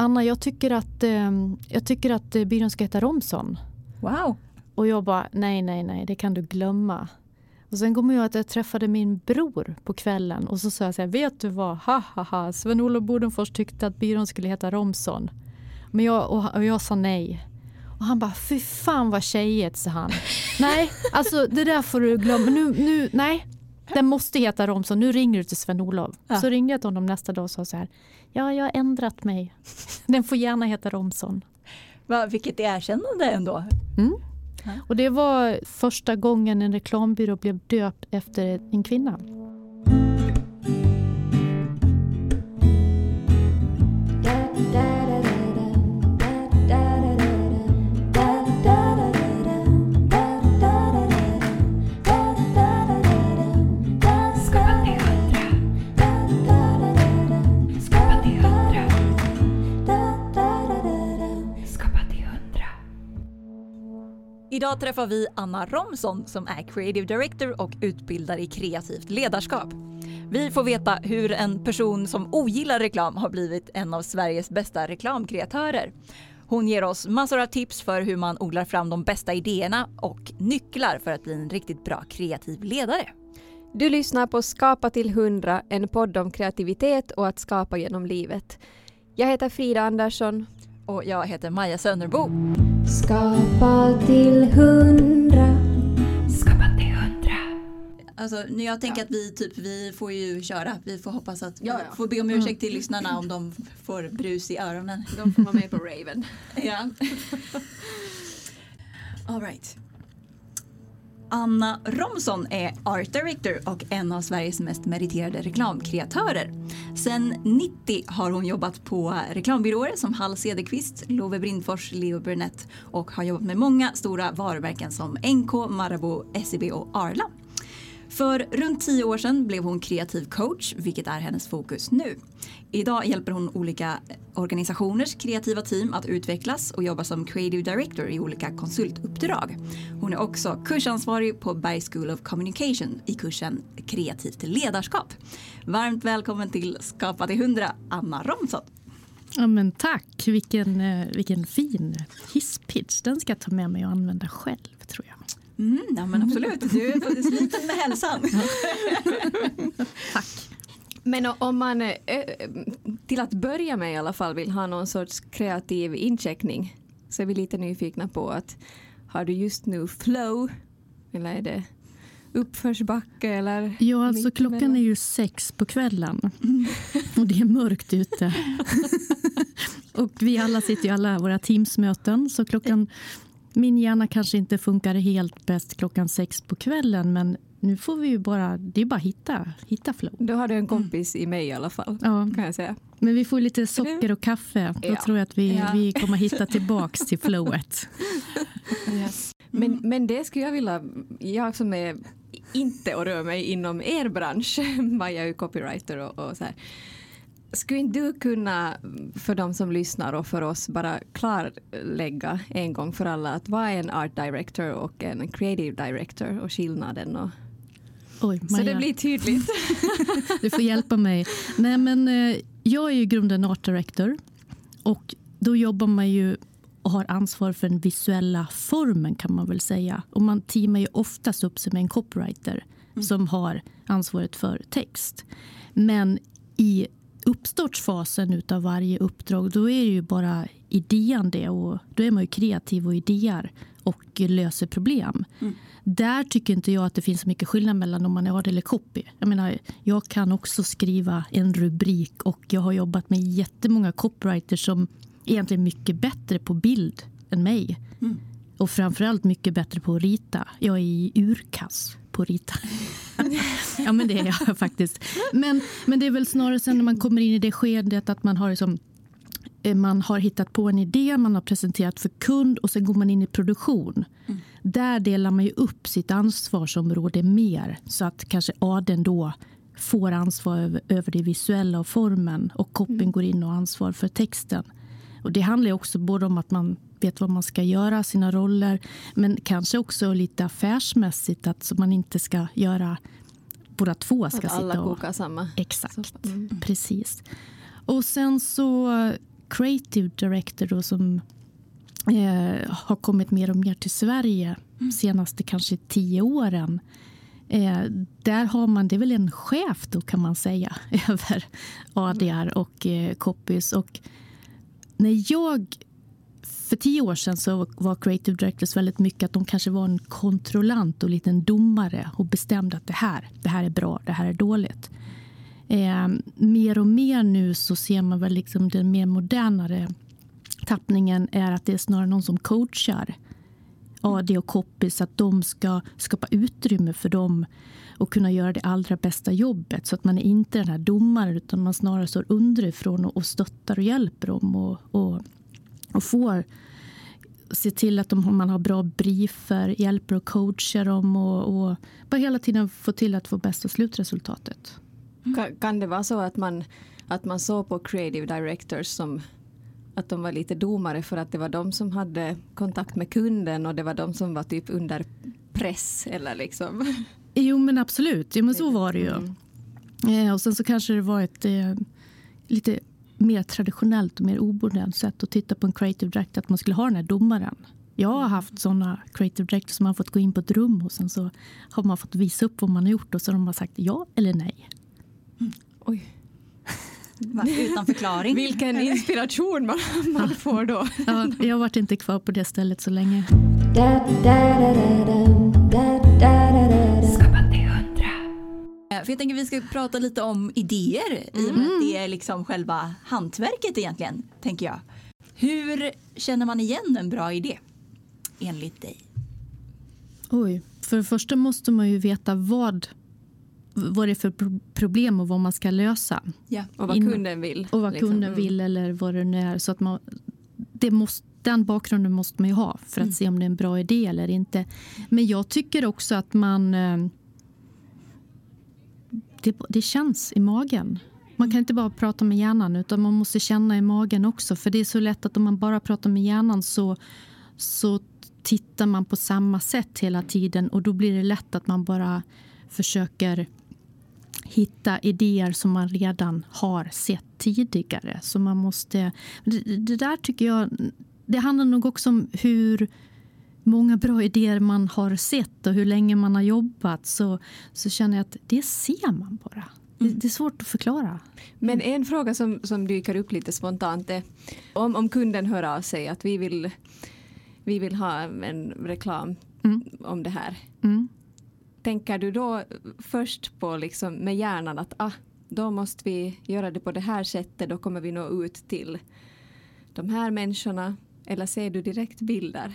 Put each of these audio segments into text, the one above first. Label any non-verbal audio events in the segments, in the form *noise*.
Anna, jag tycker att, eh, jag tycker att eh, byrån ska heta Romson. Wow. Och jag bara, nej, nej, nej, det kan du glömma. Och sen kommer jag att jag träffade min bror på kvällen och så sa jag så här, vet du vad, ha ha ha, Sven-Olof Bodenfors tyckte att byrån skulle heta Romson. Men jag, och, och jag sa nej. Och han bara, fy fan vad tjejigt, sa han. *laughs* nej, alltså det där får du glömma. Nu, nu, nej, den måste heta Romson. Nu ringer du till Sven-Olof. Ja. Så ringde jag till honom nästa dag och sa så här, ja, jag har ändrat mig. *laughs* Den får gärna heta Romson. Va, vilket erkännande ändå. Mm. Och det var första gången en reklambyrå blev döpt efter en kvinna. Idag träffar vi Anna Romson som är Creative Director och utbildar i kreativt ledarskap. Vi får veta hur en person som ogillar reklam har blivit en av Sveriges bästa reklamkreatörer. Hon ger oss massor av tips för hur man odlar fram de bästa idéerna och nycklar för att bli en riktigt bra kreativ ledare. Du lyssnar på Skapa till 100, en podd om kreativitet och att skapa genom livet. Jag heter Frida Andersson. Och jag heter Maja Sönnerbo. Skapa till 100. Skapa till 100. Alltså, nu jag tänker att vi, typ, vi får ju köra. Vi får hoppas att Ja, vi ja. får be om ursäkt till lyssnarna om de får brus i öronen. De får vara med på Raven. *laughs* Ja. *laughs* All right. Anna Romson är Art Director och en av Sveriges mest meriterade reklamkreatörer. Sen 90 har hon jobbat på reklambyråer som Hall Cederqvist, Love Brindfors, Leo Burnett och har jobbat med många stora varumärken som NK, Marabou, SEB och Arla. För runt tio år sedan blev hon kreativ coach, vilket är hennes fokus nu. Idag hjälper hon olika organisationers kreativa team att utvecklas och jobbar som creative director i olika konsultuppdrag. Hon är också kursansvarig på Berg School of Communication i kursen Kreativt ledarskap. Varmt välkommen till Skapa till 100, Anna Romson. Ja, men tack, vilken, eh, vilken fin hisspitch. Den ska jag ta med mig och använda själv tror jag. Mm, ja, men absolut, du är sliten med hälsan. *laughs* Tack. Men om man eh, eh, till att börja med i alla fall vill ha någon sorts kreativ incheckning så är vi lite nyfikna på att har du just nu flow eller är det uppförsbacke eller? Ja, alltså klockan är ju sex på kvällen och det är mörkt ute. *laughs* och vi alla sitter ju alla i våra teamsmöten så klockan min hjärna kanske inte funkar helt bäst klockan sex på kvällen men nu får vi ju bara, det är bara hitta, hitta flow. Då har du en kompis i mig i alla fall Ja, kan jag säga. men vi får lite socker och kaffe. Då Ja. tror jag att vi, Ja. vi kommer hitta tillbaks till flowet. *laughs* Men, men det skulle jag vilja, jag som är inte och rör mig inom er bransch, *laughs* Maja är ju copywriter och, och så här. Skulle inte du kunna, för de som lyssnar och för oss, bara klarlägga en gång för alla att vad är en art director och en creative director och skillnaden? Och, Oj, så det blir tydligt. *laughs* Du får hjälpa mig. Nej, men, eh, jag är ju i grunden art director. Och då jobbar man ju och har ansvar för den visuella formen kan man väl säga. Och man teamar ju oftast upp sig med en copywriter som har ansvaret för text. Men i uppstartsfasen utav varje uppdrag då är det ju bara idéande och då är man ju kreativ och idéer och löser problem. Där tycker inte jag att det finns så mycket skillnad mellan om man är art eller copy. Jag menar, jag kan också skriva en rubrik och jag har jobbat med jättemånga copywriters som egentligen är mycket bättre på bild än mig. Och framförallt mycket bättre på att rita. Jag är i urkass på att rita. *laughs* *laughs* ja, men det är jag *laughs* faktiskt. Men, men det är väl snarare sen när man kommer in i det skedet att man har liksom eh, man har hittat på en idé, man har presenterat för kund och sen går man in i produktion. Där delar man ju upp sitt ansvarsområde mer så att kanske adeln då får ansvar över, över det visuella och formen och koppen går in och ansvar för texten. Och det handlar också både om att man vet vad man ska göra, sina roller men kanske också lite affärsmässigt att man inte ska göra båda två ska Att alla sitta och kokar samma. Exakt. Mm. precis. Och sen så creative director då som eh, har kommit mer och mer till Sverige mm. senaste kanske tio åren. Eh, där har man, det är väl en chef då kan man säga *laughs* över ADR och eh, copies. Och när jag för tio år sedan så var creative directors väldigt mycket att de kanske var en kontrollant och liten domare och bestämde att det här, det här är bra, det här är dåligt. Eh, mer och mer nu så ser man väl liksom den mer modernare tappningen är att det är snarare någon som coachar AD och copy så att de ska skapa utrymme för dem och kunna göra det allra bästa jobbet. Så att man är inte den här domaren utan man snarare står underifrån och, stöttar och hjälper dem och, och, och får se till att de, man har bra briefer, hjälper och coachar dem och, och bara hela tiden få till att få bästa slutresultatet. Mm. Kan, kan det vara så att man, att man såg på creative directors som att de var lite domare för att det var de som hade kontakt med kunden och det var de som var typ under press eller liksom. Jo men absolut, jo, men så var det ju. Mm. Eh, och sen så kanske det var ett eh, lite mer traditionellt och mer omodernt sätt att titta på en creative director, att man skulle ha den här domaren. Jag har haft såna creative directors som har fått gå in på ett rum och sen så har man fått visa upp vad man har gjort och så har de sagt ja eller nej. Mm. Oj. *laughs* Utan förklaring. Vilken inspiration man, man får då. Ja, jag har varit inte kvar på det stället så länge. För jag tänker vi ska prata lite om idéer mm. i och med att det är liksom själva hantverket egentligen, tänker jag. Hur känner man igen en bra idé, enligt dig? Oj, för det första måste man ju veta vad vad det är för problem och vad man ska lösa. Ja, och vad kunden vill. Och vad liksom. kunden mm. vill eller vad det nu är. Så att man, det måste, den bakgrunden måste man ju ha för att mm. se om det är en bra idé eller inte. Men jag tycker också att man... Det, det känns i magen. Man kan inte bara prata med hjärnan utan man måste känna i magen också. För det är så lätt att om man bara pratar med hjärnan så, så tittar man på samma sätt hela tiden och då blir det lätt att man bara försöker hitta idéer som man redan har sett tidigare. Så man måste, det, det där tycker jag, det handlar nog också om hur många bra idéer man har sett och hur länge man har jobbat så, så känner jag att det ser man bara. Mm. Det är svårt att förklara. Men en fråga som, som dyker upp lite spontant är om, om kunden hör av sig att vi vill, vi vill ha en reklam mm. om det här. Mm tänker du då först på liksom med hjärnan att ah, då måste vi göra det på det här sättet, då kommer vi nå ut till de här människorna? Eller ser du direkt bilder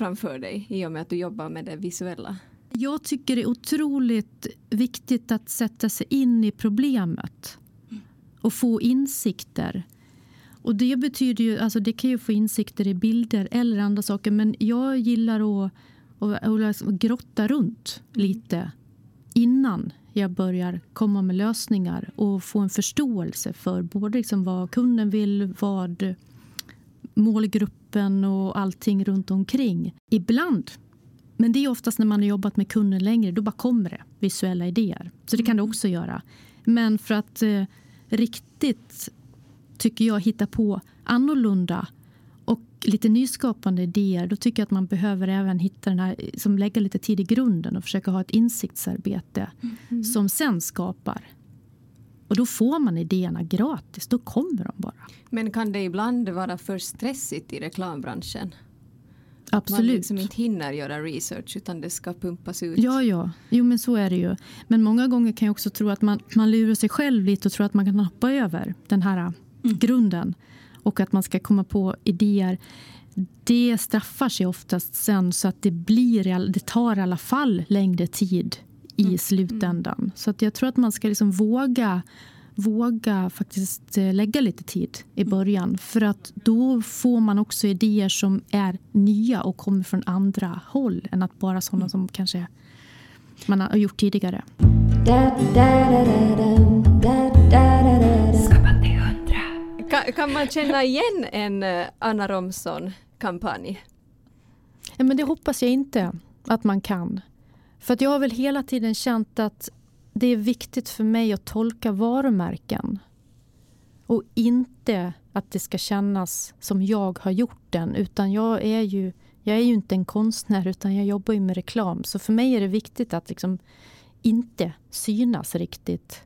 framför dig i och med att du jobbar med det visuella? Jag tycker det är otroligt viktigt att sätta sig in i problemet och få insikter. Och det betyder ju, alltså det kan ju få insikter i bilder eller andra saker men jag gillar att att, att, grotta runt lite innan jag börjar komma med lösningar och få en förståelse för både liksom vad kunden vill, vad målgruppen och allting runt omkring. Ibland, men det är oftast när man har jobbat med kunden längre, då bara kommer det visuella idéer. Så det kan det också göra. Men för att eh, riktigt, tycker jag, hitta på annorlunda och lite nyskapande idéer, då tycker jag att man behöver även hitta den här, som lägga lite tid i grunden och försöka ha ett insiktsarbete mm. som sen skapar. Och då får man idéerna gratis, då kommer de bara. Men kan det ibland vara för stressigt i reklambranschen? Absolut. Man liksom inte hinner göra research utan det ska pumpas ut. Ja, ja. Jo, men så är det ju. Men många gånger kan jag också tro att man, man lurar sig själv lite och tror att man kan hoppa över den här mm. grunden och att man ska komma på idéer. Det straffar sig oftast sen så att det, blir, det tar i alla fall längre tid i mm. slutändan. Så att jag tror att man ska liksom våga våga faktiskt eh, lägga lite tid i mm. början. För att då får man också idéer som är nya och kommer från andra håll än att bara sådana mm. som kanske man har gjort tidigare. Kan, kan man känna igen en uh, Anna Romson-kampanj? Ja, men det hoppas jag inte att man kan. För att jag har väl hela tiden känt att det är viktigt för mig att tolka varumärken Och inte att det ska kännas som jag har gjort den. Utan jag är ju, jag är ju inte en konstnär utan jag jobbar ju med reklam. Så för mig är det viktigt att liksom inte synas riktigt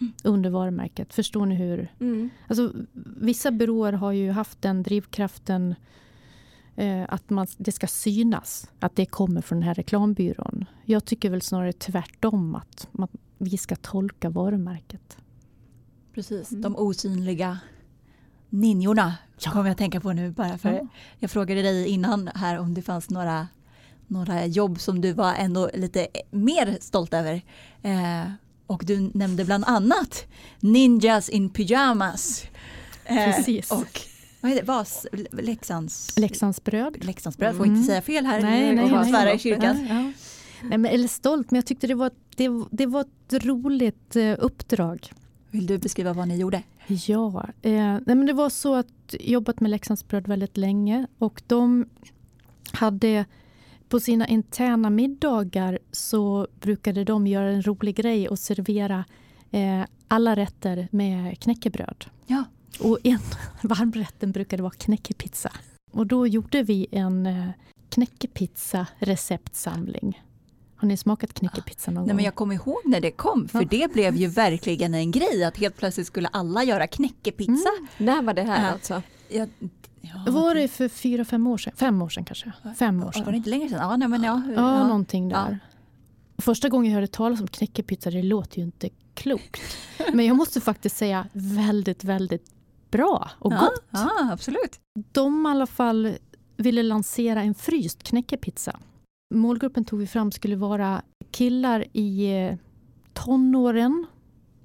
mm. under varumärket. Förstår ni hur? Mm. Alltså, vissa byråer har ju haft den drivkraften att man, det ska synas att det kommer från den här reklambyrån. Jag tycker väl snarare tvärtom att man, vi ska tolka varumärket. Precis, mm. de osynliga ninjorna ja. kommer jag att tänka på nu bara för ja. jag frågade dig innan här om det fanns några, några jobb som du var ändå lite mer stolt över. Eh, och du nämnde bland annat Ninjas in pyjamas. Eh, Precis. Och vad heter det? Vas, Leksands... Leksandsbröd. Leksandsbröd, får mm. inte säga fel här nej, nej, och svära i kyrkan. Ja, ja. Nej, men, eller stolt, men jag tyckte det var, det, det var ett roligt eh, uppdrag. Vill du beskriva vad ni gjorde? Ja, eh, nej, men det var så att jag jobbat med Leksandsbröd väldigt länge och de hade på sina interna middagar så brukade de göra en rolig grej och servera eh, alla rätter med knäckebröd. Ja. Och en varmrätten brukade vara knäckepizza. Och då gjorde vi en eh, knäckepizza receptsamling. Har ni smakat knäckepizza någon Nej, gång? Men jag kommer ihåg när det kom, för ja. det blev ju verkligen en grej att helt plötsligt skulle alla göra knäckepizza. Mm. När var det här alltså? Ja, ja, var det för fyra, fem år sedan? Fem år sedan kanske? Fem år sedan. Var det inte längre sedan? Ja, nej, men ja, ja, ja. någonting där. Första gången jag hörde talas om knäckepizza, det låter ju inte klokt. Men jag måste faktiskt säga väldigt, väldigt bra och ja, gott. Ja, absolut. De i alla fall ville lansera en fryst knäckepizza. Målgruppen tog vi fram skulle vara killar i eh, tonåren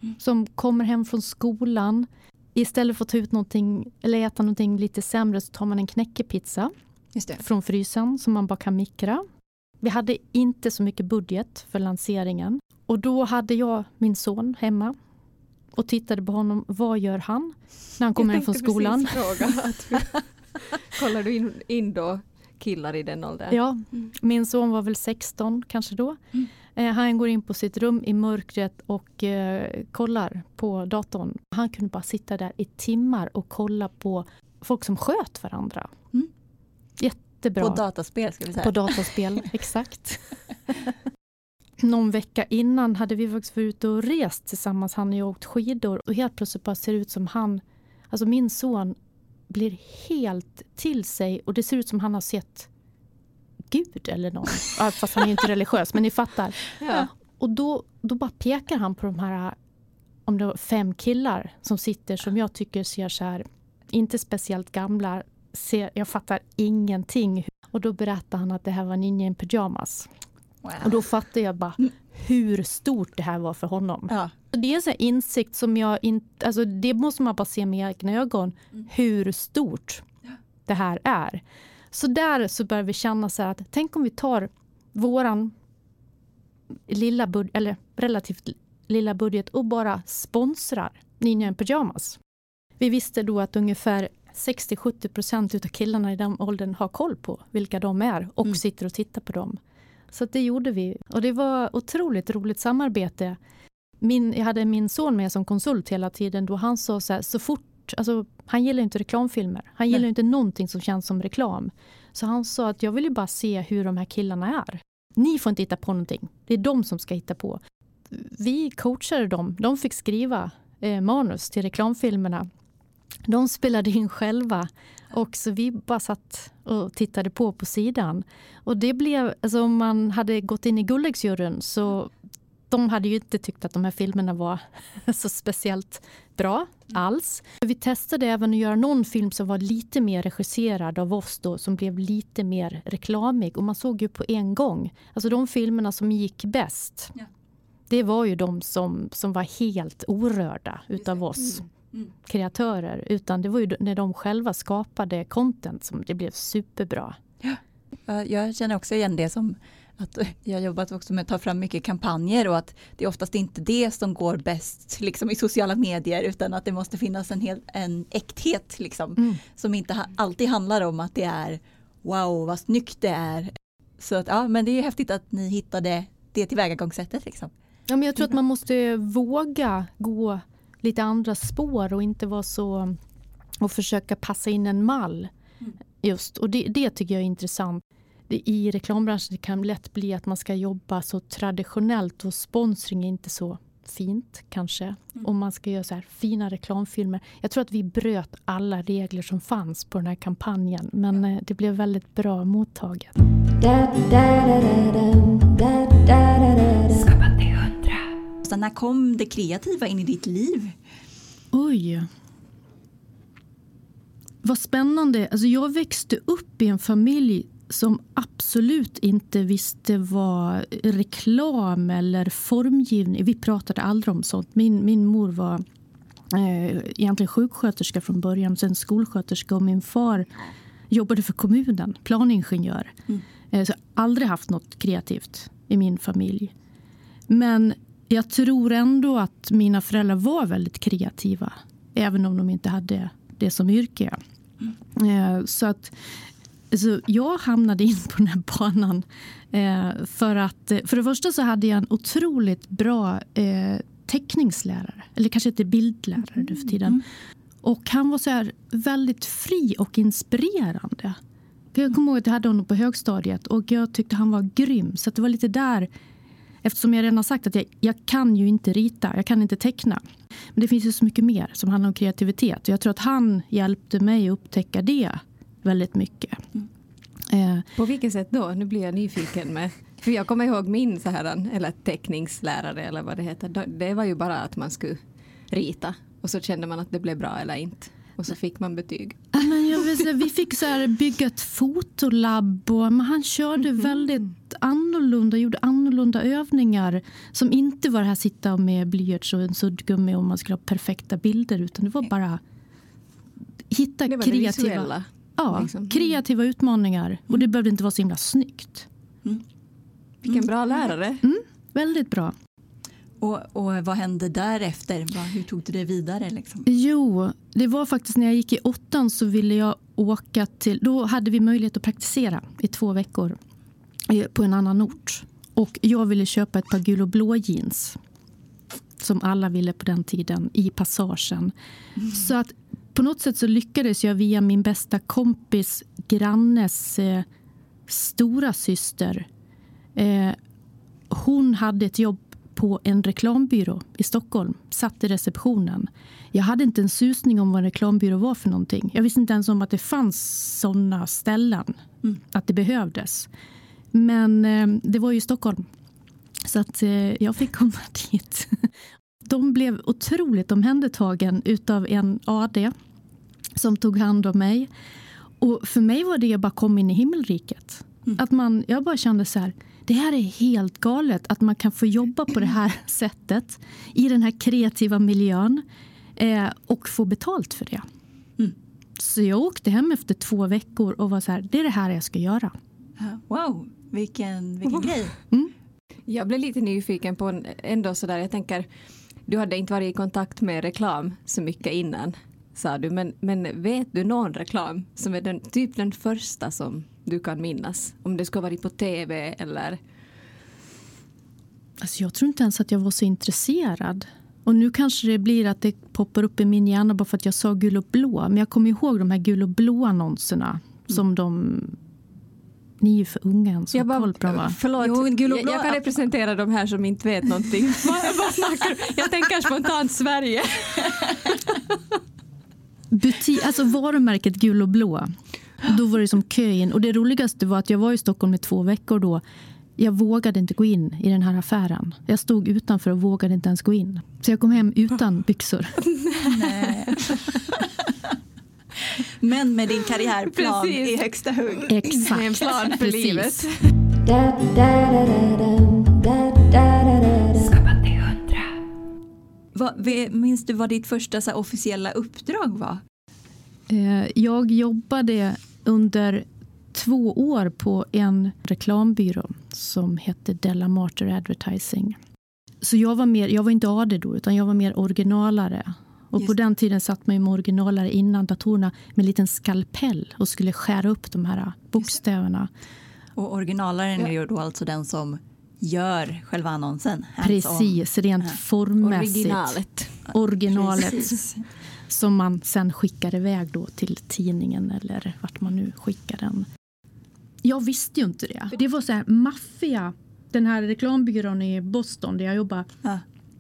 mm. som kommer hem från skolan. Istället för att ta ut någonting, eller äta någonting lite sämre så tar man en knäckepizza från frysen som man bara kan mikra. Vi hade inte så mycket budget för lanseringen och då hade jag min son hemma och tittade på honom. Vad gör han när han kommer hem från skolan? Fråga, *laughs* kollar du in, in då killar i den åldern? Ja, mm. min son var väl 16 kanske då. Mm. Eh, han går in på sitt rum i mörkret och eh, kollar på datorn. Han kunde bara sitta där i timmar och kolla på folk som sköt varandra. Mm. Jättebra. På dataspel ska vi säga. På dataspel, *laughs* exakt. *laughs* Någon vecka innan hade vi faktiskt varit ute och rest tillsammans, han och jag åkt skidor och helt plötsligt bara ser det ut som han, alltså min son blir helt till sig och det ser ut som han har sett Gud eller någon. Fast han är inte religiös, men ni fattar. Ja. Och då, då bara pekar han på de här om det var fem killar som sitter som jag tycker ser så här, inte speciellt gamla. Ser, jag fattar ingenting. Och då berättar han att det här var Ninja in pyjamas. Wow. Och då fattar jag bara hur stort det här var för honom. Ja. Det är en insikt som jag inte, alltså det måste man bara se med egna ögon, mm. hur stort det här är. Så där så börjar vi känna så att tänk om vi tar våran lilla budget, eller relativt lilla budget och bara sponsrar Ninja in Pyjamas. Vi visste då att ungefär 60-70% av killarna i den åldern har koll på vilka de är och mm. sitter och tittar på dem. Så det gjorde vi. Och det var otroligt roligt samarbete. Min, jag hade min son med som konsult hela tiden då han sa så här, så fort, alltså, han gillar inte reklamfilmer. Han gillar Nej. inte någonting som känns som reklam. Så han sa att jag vill ju bara se hur de här killarna är. Ni får inte hitta på någonting. Det är de som ska hitta på. Vi coachade dem. De fick skriva eh, manus till reklamfilmerna. De spelade in själva och så vi bara satt och tittade på på sidan. Och det blev, alltså om man hade gått in i Guldäggsjuryn så de hade ju inte tyckt att de här filmerna var *laughs* så speciellt bra alls. Vi testade även att göra någon film som var lite mer regisserad av oss då, som blev lite mer reklamig. Och man såg ju på en gång, alltså de filmerna som gick bäst, ja. det var ju de som, som var helt orörda utav oss. Mm mm. kreatörer. Utan det var ju när de själva skapade content som det blev superbra. Ja. Jag känner också igen det som att jag har jobbat också med att ta fram mycket kampanjer och att det är oftast inte det som går bäst liksom, i sociala medier utan att det måste finnas en, hel, en äkthet liksom, mm. som inte ha, alltid handlar om att det är wow vad snyggt det är. Så att, ja, men det är häftigt att ni hittade det tillvägagångssättet. Liksom. Ja, men jag tror att man måste våga gå lite andra spår och inte vara så och försöka passa in en mall. Mm. Just, och det, det tycker jag är intressant. Det, I reklambranschen det kan lätt bli att man ska jobba så traditionellt och sponsring är inte så fint kanske. Mm. Och man ska göra så här fina reklamfilmer. Jag tror att vi bröt alla regler som fanns på den här kampanjen. Men eh, det blev väldigt bra mottaget. Så när kom det kreativa in i ditt liv? Oj. Vad spännande. Alltså jag växte upp i en familj som absolut inte visste vad reklam eller formgivning... Vi pratade aldrig om sånt. Min, min mor var eh, egentligen sjuksköterska från början, sen skolsköterska och min far jobbade för kommunen, planingenjör. Mm. Eh, så jag har aldrig haft något kreativt i min familj. Men jag tror ändå att mina föräldrar var väldigt kreativa. Även om de inte hade det som yrke. Eh, så att alltså, jag hamnade in på den här banan. Eh, för att eh, för det första så hade jag en otroligt bra eh, teckningslärare. Eller kanske inte bildlärare nu för tiden. Och han var så här väldigt fri och inspirerande. Jag kommer ihåg att jag hade honom på högstadiet och jag tyckte han var grym. Så det var lite där Eftersom jag redan har sagt att jag, jag kan ju inte rita, jag kan inte teckna. Men det finns ju så mycket mer som handlar om kreativitet. Jag tror att han hjälpte mig att upptäcka det väldigt mycket. Eh, På vilket sätt då? Nu blir jag nyfiken med. För jag kommer ihåg min så här, eller teckningslärare eller vad det heter. Det var ju bara att man skulle rita och så kände man att det blev bra eller inte. Och så fick man betyg. Men jag vill säga, vi fick så här bygga ett fotolabb och men han körde väldigt annorlunda, gjorde annorlunda övningar som inte var det här sitta med blyerts och en suddgummi och man skulle ha perfekta bilder utan det var bara hitta Det var det kreativa, visuella. ja, liksom. kreativa utmaningar och det behövde inte vara så himla snyggt. Vilken bra lärare. Väldigt bra. Och, och vad hände därefter? Hur tog du det vidare? Liksom? Jo, det var faktiskt när jag gick i åttan så ville jag åka till... Då hade vi möjlighet att praktisera i två veckor eh, på en annan ort. Och jag ville köpa ett par gul och blå jeans. Som alla ville på den tiden, i passagen. Så att på något sätt så lyckades jag via min bästa kompis grannes eh, stora syster. Eh, hon hade ett jobb på en reklambyrå i Stockholm. Satt i receptionen. Jag hade inte en susning om vad en reklambyrå var för någonting. Jag visste inte ens om att det fanns såna ställen. Att det behövdes. Men eh, det var ju i Stockholm. Så att eh, jag fick komma *laughs* dit. De blev otroligt omhändertagen utav en AD som tog hand om mig. Och för mig var det att bara komma in i himmelriket. Att man, jag bara kände så här, det här är helt galet att man kan få jobba på det här *clears throat* sättet i den här kreativa miljön eh, och få betalt för det. Mm. Så jag åkte hem efter två veckor och var så här, det är det här jag ska göra. Wow, vilken, vilken grej. Jag blev lite nyfiken på en, ändå sådär, jag tänker, du hade inte varit i kontakt med reklam så mycket innan, sa du, men, men vet du någon reklam som är den, typ den första som du kan minnas? Om det ska ha varit på tv eller? Alltså jag tror inte ens att jag var så intresserad. Och nu kanske det blir att det poppar upp i min hjärna bara för att jag sa gul och blå. Men jag kommer ihåg de här gul och blå annonserna som de... Ni är ju för unga än så Jag bara, koll på dem va? förlåt, Jo, gul och jag, blå. jag kan representera de här som inte vet någonting. *laughs* Jag tänker spontant Sverige. Buti- alltså varumärket gul och blå. Då var det som kö in. Och det roligaste var att jag var i Stockholm i två veckor då. Jag vågade inte gå in i den här affären. Jag stod utanför och vågade inte ens gå in. Så jag kom hem utan byxor. *laughs* Nej. Men med din karriärplan Precis. i högsta hugg. Exakt. Med en plan för Precis. livet. Vad, minns du vad ditt första så här, officiella uppdrag var? Eh, Jag jobbade under två år på en reklambyrå som hette Della Marter Advertising. Så jag var, mer, jag var inte AD då, utan jag var mer originalare. Och på Just. den tiden satt man ju med originalare innan datorerna med en liten skalpell och skulle skära upp de här bokstäverna. Och originalaren är ju då alltså den som gör själva annonsen. Precis, rent Ja. formmässigt. Originalet. originalet Precis. Som man sen skickar iväg då till tidningen eller vart man nu skickar den. Jag visste ju inte det. Det var så här maffia. Den här reklambyrån i Boston där jag jobbade Ja.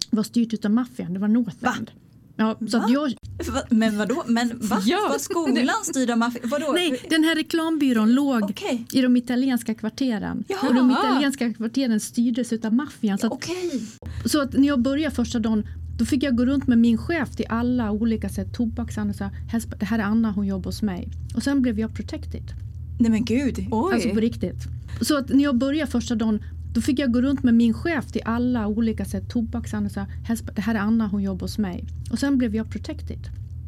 var styrt av maffian. Det var Northend. Ja, så Va? jag, Va? Men vadå? Men va? Ja. Var skolan styrd av maffia? Vadå? nej, den här reklambyrån låg Okej. i de italienska kvarteren. Jaha. Och de italienska kvarteren styrdes av maffian. Så att Okej. Så att när jag började första dagen då fick jag gå runt med min chef till alla olika sätt. Tobakshandeln sa "Hälsa- det här är Anna, hon jobbar hos mig. Och sen blev jag protected. Nej men gud. Oj. Alltså på riktigt. Så att när jag började första dagen då fick jag gå runt med min chef till alla olika sätt. Tobakshandeln sa "Hälsa- det här är Anna, hon jobbar hos mig. Och sen blev jag protected.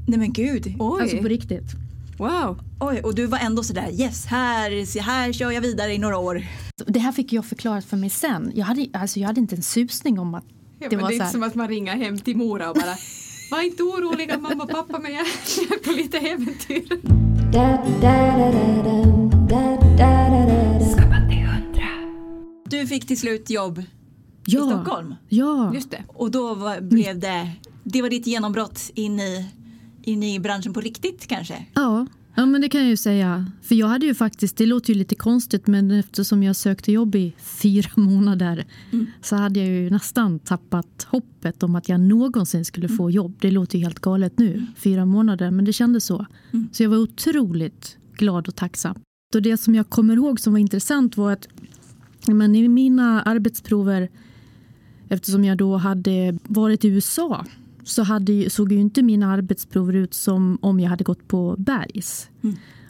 Nej men gud. Oj. Alltså på riktigt. wow. Oj, och du var ändå sådär yes, här, här kör jag vidare i några år. Så Det här fick jag förklarat för mig sen. Jag hade, alltså jag hade inte en susning om att Ja, det var det är så inte som att man ringer hem till Mora och bara Var inte oroliga mamma och pappa men jag är på lite äventyr. Du fick till slut jobb i Ja, Stockholm. ja. Just det. Och då var, blev det, det var ditt genombrott in i, in i branschen på riktigt kanske? Ja, ja, men det kan jag ju säga. För jag hade ju faktiskt, det låter ju lite konstigt, men eftersom jag sökte jobb i fyra *laughs* månader så hade jag ju nästan tappat hoppet om att jag någonsin skulle få jobb. Det låter ju helt galet nu, fyra månader, men det kändes så. Så jag var otroligt glad och tacksam. Och det som jag kommer ihåg som var intressant var att men i mina arbetsprover, eftersom jag då hade varit i USA så hade, såg ju inte mina arbetsprover ut som om jag hade gått på Bergs.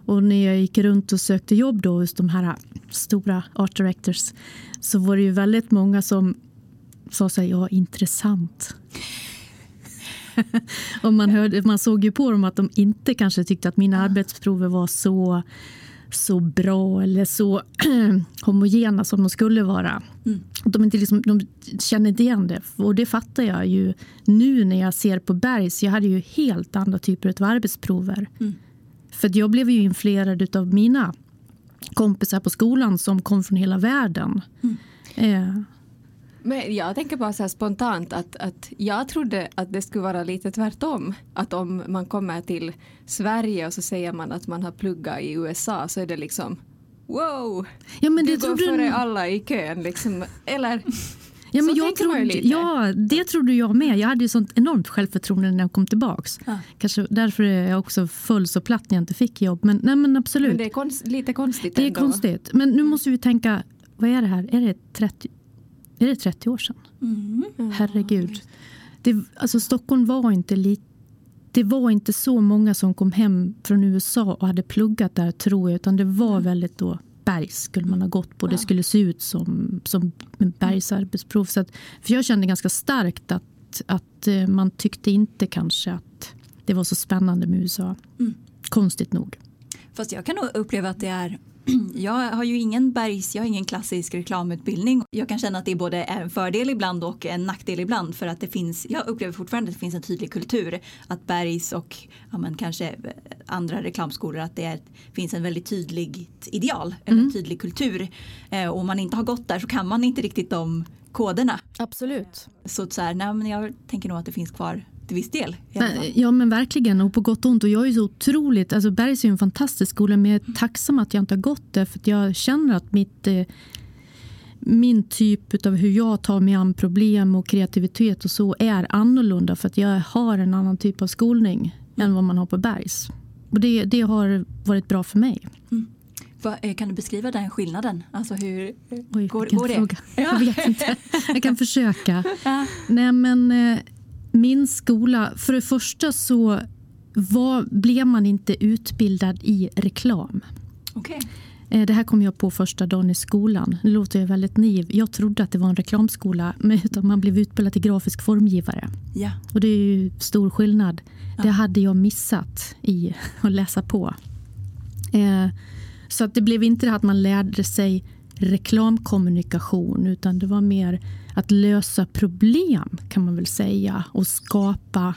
Och när jag gick runt och sökte jobb då hos de här stora art directors så var det ju väldigt många som sa så här, ja intressant. *laughs* och man, hörde, man såg ju på dem att de inte kanske tyckte att mina arbetsprover var så, så bra eller så *clears throat* homogena som de skulle vara. Att De, inte liksom, de känner inte igen det. Och det fattar jag ju nu när jag ser på Bergs. Jag hade ju helt andra typer av arbetsprover. För att jag blev ju influerad av mina kompisar på skolan som kom från hela världen. Eh, Men jag tänker bara så spontant att, att jag trodde att det skulle vara lite tvärtom. Att om man kommer till Sverige och så säger man att man har pluggat i USA så är det liksom wow, ja, men du det går trodde före alla i kön liksom. Eller Ja, men Så jag trodde, ja, det trodde jag med. Jag hade ju sånt enormt självförtroende när jag kom tillbaks. Ja. Kanske därför är jag också föll så platt när jag inte fick jobb. Men, nej, men absolut. men det är konst, lite konstigt Det är ändå. konstigt. Men nu måste vi tänka, vad är det här? Är det 30, är det 30 år sedan? Herregud. Det, alltså Stockholm var inte lite det var inte så många som kom hem från USA och hade pluggat där tror jag. Utan det var väldigt då Bergs skulle man ha gått på. Det skulle se ut som, som en Bergs arbetsprov. Så att, för jag kände ganska starkt att, att eh, man tyckte inte kanske att det var så spännande med USA. Konstigt nog. Fast jag kan nog uppleva att det är *clears throat* jag har ju ingen bergs, jag har ingen klassisk reklamutbildning. Jag kan känna att det är både en fördel ibland och en nackdel ibland för att det finns, jag upplever fortfarande att det finns en tydlig kultur. Att bergs och ja, men kanske andra reklamskolor att det är, finns en väldigt tydligt ideal, en tydlig kultur. Eh, och om man inte har gått där så kan man inte riktigt de koderna. Absolut. Så, så här, nej, men jag tänker nog att det finns kvar till viss del. Ja men verkligen och på gott och ont. Och jag är så otroligt, alltså Bergs är en fantastisk skola men jag är tacksam att jag inte har gått där för att jag känner att mitt, eh, min typ av hur jag tar mig an problem och kreativitet och så är annorlunda för att jag har en annan typ av skolning än vad man har på Bergs. Och det, det har varit bra för mig. Va, eh, kan du beskriva den skillnaden? Alltså hur Oj, går, går det? fråga. *laughs* Jag vet inte. Jag kan försöka. *laughs* Nej, men eh, min skola, för det första så var, blev man inte utbildad i reklam. Okej. Eh, Det här kom jag på första dagen i skolan. Nu låter jag väldigt naiv. Jag trodde att det var en reklamskola, *laughs* men man blev utbildad till grafisk formgivare. Ja. Och det är ju stor skillnad. Det hade jag missat i *laughs* att läsa på. Eh, så att det blev inte det att man lärde sig reklamkommunikation utan det var mer att lösa problem kan man väl säga och skapa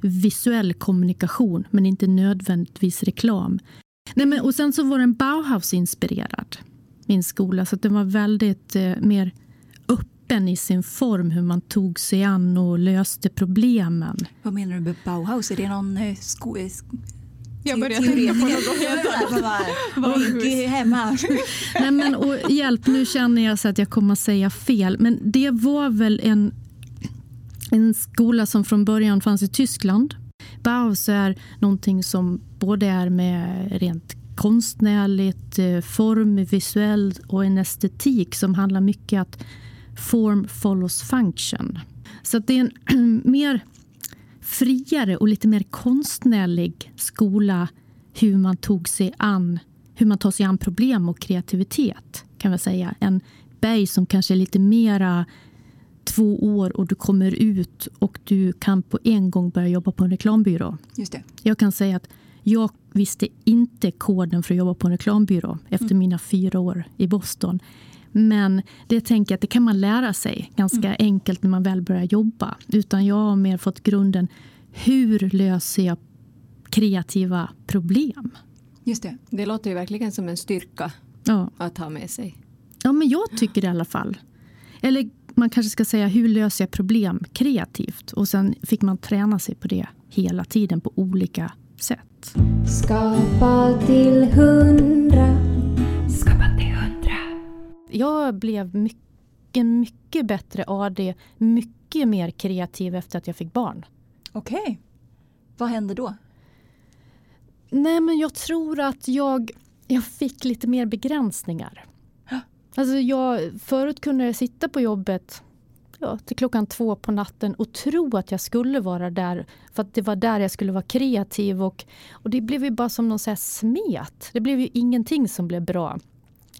visuell kommunikation men inte nödvändigtvis reklam. Nej, men, och sen så var den Bauhaus-inspirerad, min skola. Så att den var väldigt eh, mer öppen i sin form, hur man tog sig an och löste problemen. Vad menar du med Bauhaus? Är det någon eh, sko- eh, jag börjar tänka på något helt annat. Hemma. *laughs* Nej, men, och hjälp, nu känner jag så att jag kommer att säga fel. Men det var väl en, en skola som från början fanns i Tyskland. Bauhaus är någonting som både är med rent konstnärligt, eh, form, visuellt och en estetik som handlar mycket om att form follows function. Så att det är en *clears throat* mer friare och lite mer konstnärlig skola hur man tog sig an hur man tar sig an problem och kreativitet. kan vi säga. En berg som kanske är lite mera två år och du kommer ut och du kan på en gång börja jobba på en reklambyrå. Just det. Jag kan säga att jag visste inte koden för att jobba på en reklambyrå efter mina fyra år i Boston. Men det tänker jag att det kan man lära sig ganska enkelt när man väl börjar jobba. Utan jag har mer fått grunden, hur löser jag kreativa problem? Just det. Det låter ju verkligen som en styrka Ja. att ha med sig. Ja, men jag tycker det i alla fall. Eller man kanske ska säga, hur löser jag problem kreativt? Och sen fick man träna sig på det hela tiden på olika sätt. Skapa till hundra. Skapa till hundra. Jag blev mycket, mycket bättre AD, mycket mer kreativ efter att jag fick barn. Okej. Vad händer då? Nej, men jag tror att jag, jag fick lite mer begränsningar. Alltså jag, förut kunde jag sitta på jobbet ja, till klockan två på natten och tro att jag skulle vara där för att det var där jag skulle vara kreativ. Och, och det blev ju bara som någon så här smet. Det blev ju ingenting som blev bra.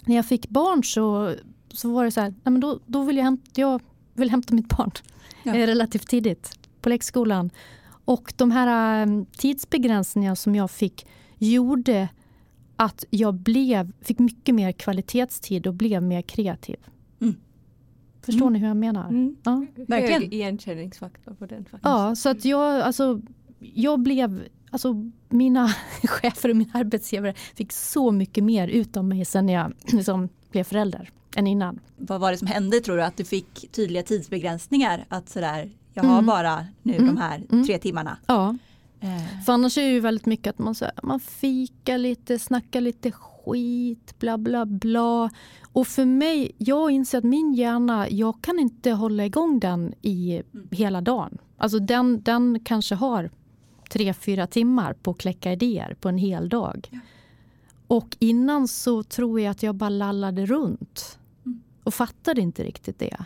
När jag fick barn så, så var det så här, nej men då, då vill jag hämta, jag vill hämta mitt barn Ja. eh, relativt tidigt på lekskolan. Och de här eh, tidsbegränsningarna som jag fick gjorde att jag blev, fick mycket mer kvalitetstid och blev mer kreativ. Mm. Förstår Mm. ni hur jag menar? Mm. Ja. Verkligen. Hög igenkänningsfaktor på den faktiskt. ja, så att jag, alltså, jag blev, alltså mina *laughs* chefer och mina arbetsgivare fick så mycket mer ut av mig sen jag *clears throat* liksom, blev förälder än innan. Vad var det som hände tror du? Att du fick tydliga tidsbegränsningar? Att sådär, jag har Mm. bara nu Mm. de här Mm. tre timmarna. Ja, Eh, för annars är det ju väldigt mycket att man, så man fikar lite, snackar lite skit, bla bla bla. Och för mig, jag inser att min hjärna, jag kan inte hålla igång den i Mm. hela dagen. Alltså den, den kanske har tre, fyra timmar på att kläcka idéer på en hel dag. Ja. Och innan så tror jag att jag bara lallade runt Mm. och fattade inte riktigt det.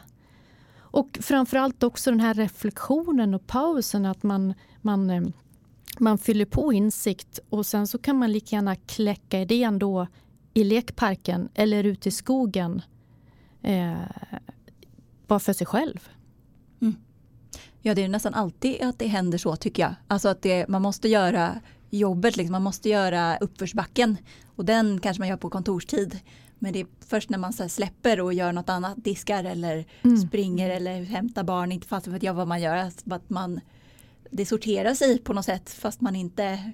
Och framförallt också den här reflektionen och pausen att man, man, eh, man fyller på insikt och sen så kan man lika gärna kläcka idén då i lekparken eller ute i skogen eh, bara för sig själv. Ja, det är nästan alltid att det händer så tycker jag. Alltså att det, man måste göra jobbet, liksom, man måste göra uppförsbacken. Och den kanske man gör på kontorstid. Men det är först när man så släpper och gör något annat, diskar eller Mm. springer eller hämtar barn, inte fast vet jag vad man gör, att att man, det sorterar sig på något sätt fast man inte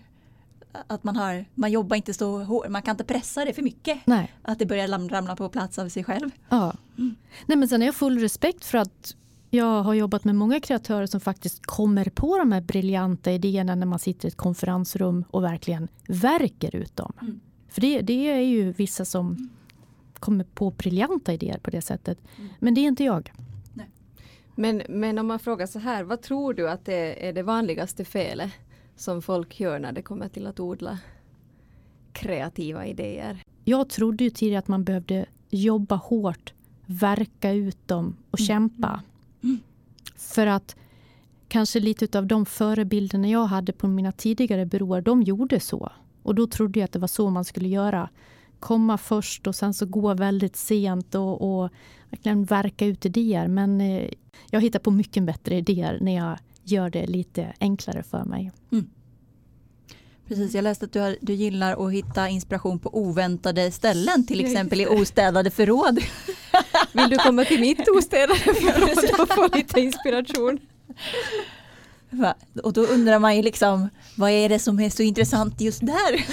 att man har, man jobbar inte så hårt, man kan inte pressa det för mycket. Nej. Att det börjar ramla på plats av sig själv. Ja. Nej, men sen har jag full respekt för att jag har jobbat med många kreatörer som faktiskt kommer på de här briljanta idéerna när man sitter i ett konferensrum och verkligen verkar ut dem. Mm. För det, det är ju vissa som kommer på briljanta idéer på det sättet. Men det är inte jag. Men, men om man frågar så här, vad tror du att det är det vanligaste felet som folk gör när det kommer till att odla kreativa idéer? Jag trodde ju tidigare att man behövde jobba hårt, verka ut dem och kämpa. För att kanske lite av de förebilderna jag hade på mina tidigare byråer, de gjorde så. Och då trodde jag att det var så man skulle göra. Komma först och sen så gå väldigt sent och, och verkligen verka ut idéer. Men eh, jag hittar på mycket bättre idéer när jag gör det lite enklare för mig. Mm. Precis, jag läste att du, har, du gillar att hitta inspiration på oväntade ställen, till exempel i ostädade förråd. Vill du komma till mitt ostädade *laughs* förråd och få lite inspiration? Va? Och då undrar man ju liksom, vad är det som är så intressant just där?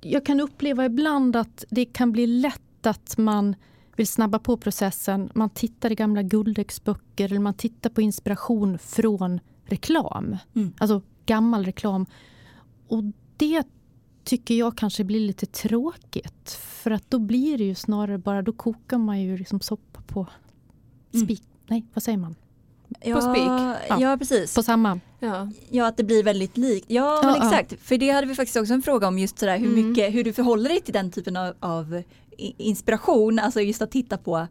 *laughs* jag kan uppleva ibland att det kan bli lätt att man vill snabba på processen. Man tittar i gamla Guldex-böcker eller man tittar på inspiration från reklam. Mm. Alltså gammal reklam. Och det tycker jag kanske blir lite tråkigt. För att då blir det ju snarare bara, då kokar man ju liksom soppa på Mm. spik. Nej, vad säger man? Ja, spik. Ja, Ja. precis. På samma. Ja. Ja, att det blir väldigt likt. Ja, men Ja, ja. exakt. För det hade vi faktiskt också en fråga om just sådär hur, Mm. mycket, hur du förhåller dig till den typen av, av inspiration. Alltså just att titta på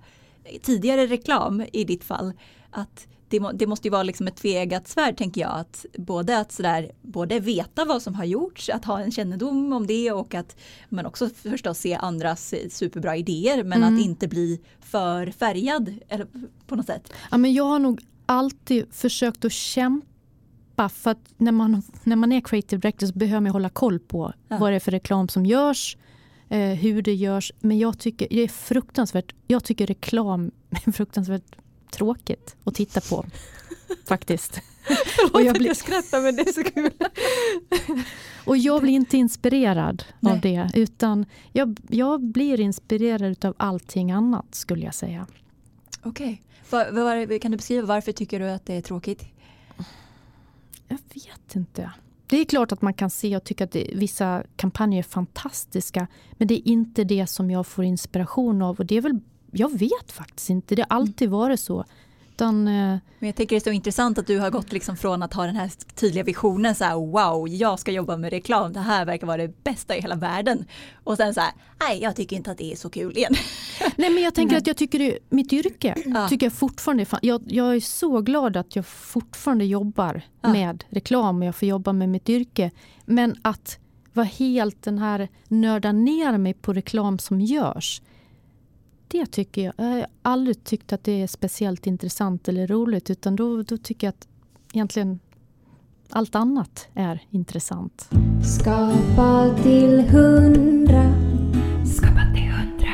tidigare reklam i ditt fall. Att det, må, det måste ju vara liksom ett tveeggat svärd tänker jag. Att både att sådär, både veta vad som har gjorts, att ha en kännedom om det och att man också förstås se andras superbra idéer men Mm. att inte bli för färgad eller på något sätt. Ja, men jag har nog alltid försökt att kämpa för att när man, när man är creative director så behöver man hålla koll på Ja. vad det är för reklam som görs, eh, hur det görs. Men jag tycker det är fruktansvärt, jag tycker reklam är fruktansvärt tråkigt att titta på. *laughs* faktiskt. Och jag blir- jag skrattar men det är så kul. *laughs* Och jag blir inte inspirerad Nej. av det utan jag, jag blir inspirerad av allting annat skulle jag säga. Okej. Var, kan du beskriva varför tycker du att det är tråkigt? Jag vet inte. Det är klart att man kan se och tycka att det, vissa kampanjer är fantastiska. Men det är inte det som jag får inspiration av. Och det är väl, jag vet faktiskt inte. Det har alltid varit så. Utan, eh, Men jag tänker det är så intressant att du har gått liksom från att ha den här tydliga visionen så här wow, jag ska jobba med reklam, det här verkar vara det bästa i hela världen. Och sen så här, nej jag tycker inte att det är så kul igen. *laughs* nej men jag tänker att jag tycker det, mitt yrke *clears throat* Ja. tycker jag fortfarande jag, jag är så glad att jag fortfarande jobbar Ja. med reklam och jag får jobba med mitt yrke. Men att vara helt den här nörda ner mig på reklam som görs. Det tycker jag. Jag har aldrig tyckt att det är speciellt intressant eller roligt utan då, då tycker jag att egentligen allt annat är intressant. Skapa till hundra. Skapa till hundra.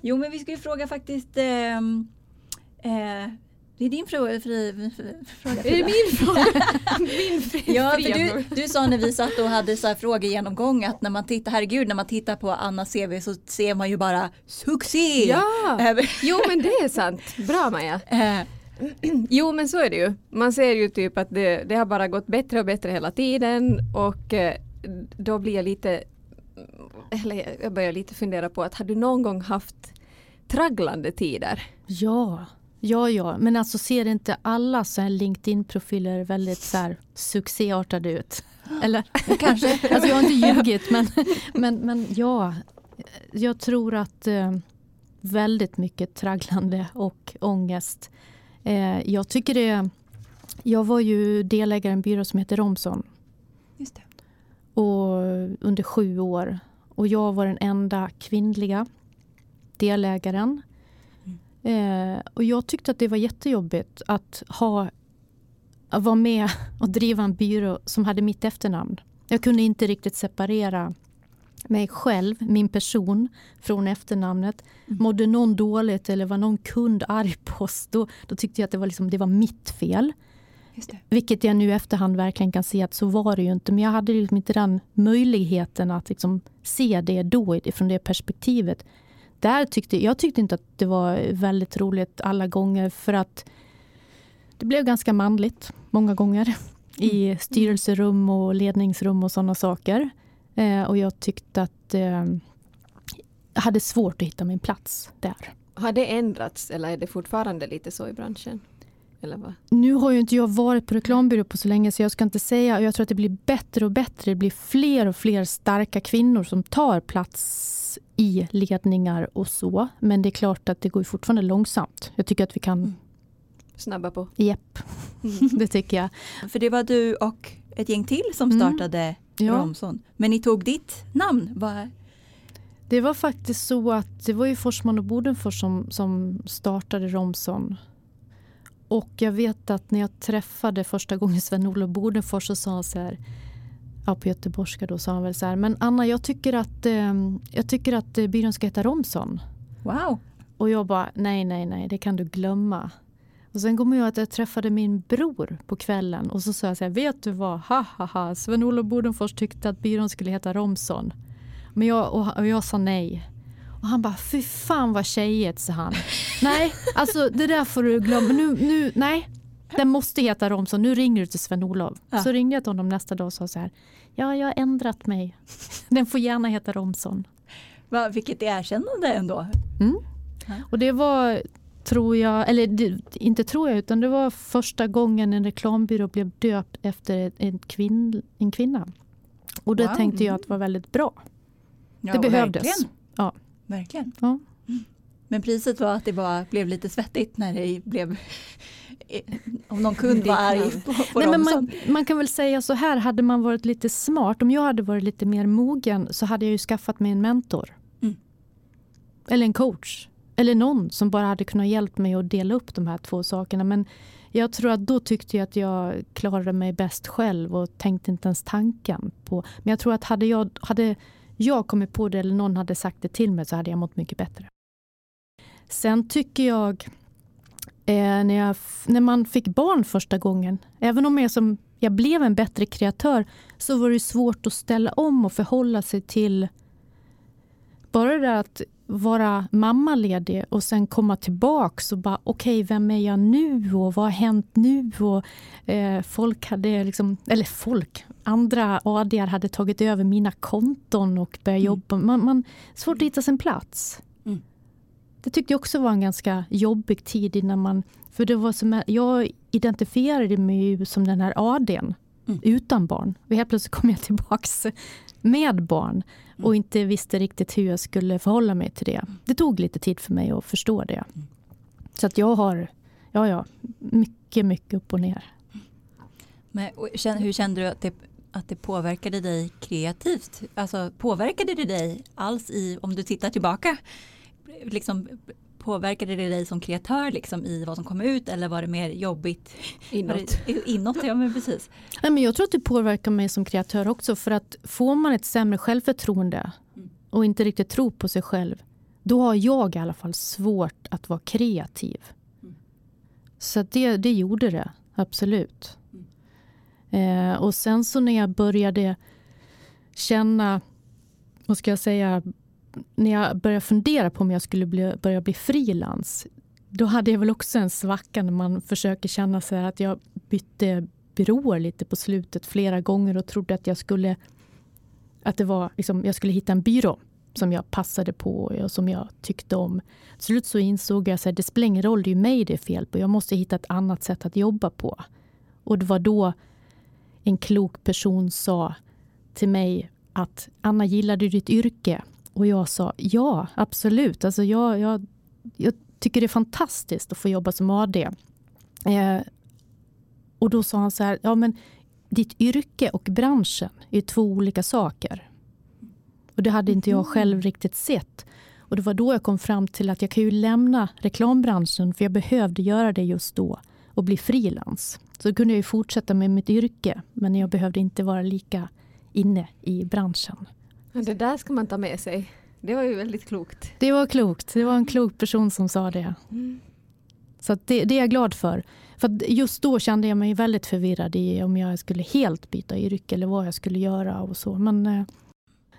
Jo men vi ska ju fråga faktiskt, ehm, eh, det är din fråga, fri, fråga Är det min fråga? *laughs* min fri, Ja, för du, du sa när vi satt och hade så här frågegenomgång att när man tittar, herregud, när man tittar på Annas CV så ser man ju bara succé! Ja, *laughs* jo men det är sant. Bra Maja. *laughs* Eh, *clears throat* Jo men så är det ju. Man ser ju typ att det, det har bara gått bättre och bättre hela tiden och eh, då blir jag lite, eller jag börjar lite fundera på att har du någon gång haft tragglande tider? Ja, ja, ja. Men alltså ser inte alla så LinkedIn-profiler väldigt så här succéartade ut? *gasps* Eller? kanske. *laughs* Alltså jag har inte ljugit men, men, men ja. Jag tror att eh, väldigt mycket tragglande och ångest. Eh, jag tycker det jag var ju delägare i en byrå som heter Romson Just det. och, under sju år. Och jag var den enda kvinnliga delägaren. Eh, och jag tyckte att det var jättejobbigt att, ha, att vara med och driva en byrå som hade mitt efternamn. Jag kunde inte riktigt separera mig själv, min person, från efternamnet. Mådde någon dåligt eller var någon kund arg på oss, då, då tyckte jag att det var, liksom, det var mitt fel. Vilket jag nu i efterhand verkligen kan se att så var det ju inte. Men jag hade liksom inte den möjligheten att liksom se det då från det perspektivet. Där tyckte, jag tyckte inte att det var väldigt roligt alla gånger för att det blev ganska manligt många gånger i styrelserum och ledningsrum och sådana saker. Eh, och jag tyckte att eh, jag hade svårt att hitta min plats där. Har det ändrats eller är det fortfarande lite så i branschen? Eller vad? Nu har ju inte jag varit på reklambyrå på så länge så jag ska inte säga. Jag tror att det blir bättre och bättre. Det blir fler och fler starka kvinnor som tar plats i ledningar och så. Men det är klart att det går fortfarande långsamt. Jag tycker att vi kan, Snabba på. jepp, *laughs* det tycker jag. För det var du och ett gäng till som Mm. startade Ja. Romson. Men ni tog ditt namn. Vad- Det var faktiskt så att det var ju Forsman och Bodenfors som, som startade Romson. Och jag vet att när jag träffade första gången Sven-Olof Bodenfors så sa han så här, ja på göteborgska då sa han väl så här, men Anna jag tycker att, eh, jag tycker att eh, byrån ska heta Romson. Wow. Och jag bara, nej nej nej det kan du glömma. Och sen kommer jag att jag träffade min bror på kvällen och så sa jag så här, vet du vad, ha ha ha, Sven-Olof Bodenfors tyckte att byrån skulle heta Romson. Men jag, och, och jag sa nej. Och han bara, fy fan vad tjejigt, sa han. *laughs* nej, alltså det där får du glömma. Nu, nu, nej, den måste heta Romson. Nu ringer du till Sven-Olof. Ja. Så ringde jag till honom nästa dag och sa så här, ja, jag har ändrat mig. *laughs* Den får gärna heta Romson. Va, vilket erkännande ändå. Och det var, tror jag, eller det, inte tror jag, utan det var första gången en reklambyrå blev döpt efter en, kvinn, en kvinna. Och det Wow. tänkte jag att var väldigt bra. Ja, Det behövdes. Verkligen. Ja. verkligen. Ja. Men priset var att det var, blev lite svettigt när det blev om någon kund var arg på, på Nej, men Romson. man, man kan väl säga så här, hade man varit lite smart, om jag hade varit lite mer mogen så hade jag ju skaffat mig en mentor. Mm. Eller en coach. Eller någon som bara hade kunnat hjälpa mig att dela upp de här två sakerna. Men jag tror att då tyckte jag att jag klarade mig bäst själv och tänkte inte ens tanken på. Men jag tror att hade jag, hade jag kommit på det eller någon hade sagt det till mig så hade jag mått mycket bättre. Sen tycker jag eh, när, jag, när man fick barn första gången, även om jag, som, jag blev en bättre kreatör, så var det svårt att ställa om och förhålla sig till bara det där att vara mammaledig och sen komma tillbaks och bara okej, vem är jag nu och vad har hänt nu? Och, eh, folk hade liksom, eller folk, andra ADR hade tagit över mina konton och börjat jobba. Man, man, svårt att hitta sin plats. Mm. Det tyckte jag också var en ganska jobbig tid innan man, för det var som, jag identifierade mig ju som den här ADn Mm. utan barn. Och helt plötsligt kom jag tillbaks med barn och inte visste riktigt hur jag skulle förhålla mig till det. Det tog lite tid för mig att förstå det. Så att jag har, ja ja, mycket, mycket upp och ner. Men, och hur kände du att det, att det påverkade dig kreativt? Alltså påverkade det dig alls i, om du tittar tillbaka, liksom, påverkade det dig som kreatör liksom, i vad som kom ut eller var det mer jobbigt *laughs* Inåt. Inåt? Ja men precis. Nej, men jag tror att det påverkar mig som kreatör också. För att får man ett sämre självförtroende och inte riktigt tror på sig själv, då har jag i alla fall svårt att vara kreativ. Så att det, det gjorde det, absolut. Eh, och sen så när jag började känna, vad ska jag säga, när jag började fundera på om jag skulle bli, börja bli frilans, då hade jag väl också en svacka när man försöker känna sig att jag bytte byråer lite på slutet flera gånger och trodde att jag skulle att det var, liksom, jag skulle hitta en byrå som jag passade på och som jag tyckte om. Till slut så insåg jag att det spelar ingen roll, det är mig det är fel på. Jag måste hitta ett annat sätt att jobba på. Och det var då en klok person sa till mig att Anna, gillar du ditt yrke? Och jag sa ja, absolut. Alltså jag, jag, jag tycker det är fantastiskt att få jobba som AD. Eh, och då sa han så här, ja men ditt yrke och branschen är två olika saker. Och det hade inte jag själv riktigt sett. Och det var då jag kom fram till att jag kan ju lämna reklambranschen för jag behövde göra det just då och bli frilans. Så då kunde jag ju fortsätta med mitt yrke men jag behövde inte vara lika inne i branschen. Ja, Det där ska man ta med sig. Det var ju väldigt klokt. Det var klokt. Det var en klok person som sa det. Så att det, det är jag glad för. För att just då kände jag mig väldigt förvirrad i om jag skulle helt byta yrke eller vad jag skulle göra och så. Men eh,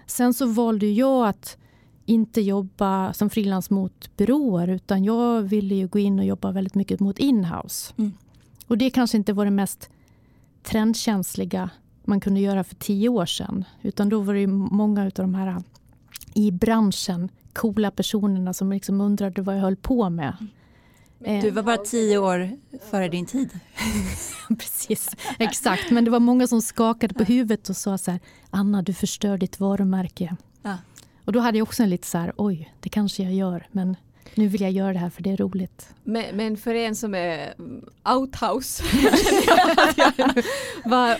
sen så valde jag att inte jobba som frilans mot byråer utan jag ville ju gå in och jobba väldigt mycket mot inhouse. Mm. Och det kanske inte var det mest trendkänsliga man kunde göra för tio år sedan. Utan då var det ju många av de här i branschen coola personerna som liksom undrade vad jag höll på med. Eh, Du var bara tio år före din tid. *laughs* Precis, exakt. Men det var många som skakade på huvudet och sa så här, Anna du förstör ditt varumärke. Ja. Och då hade jag också en lite så här, oj, det kanske jag gör, men nu vill jag göra det här för det är roligt. Men, men för en som är mm, outhouse,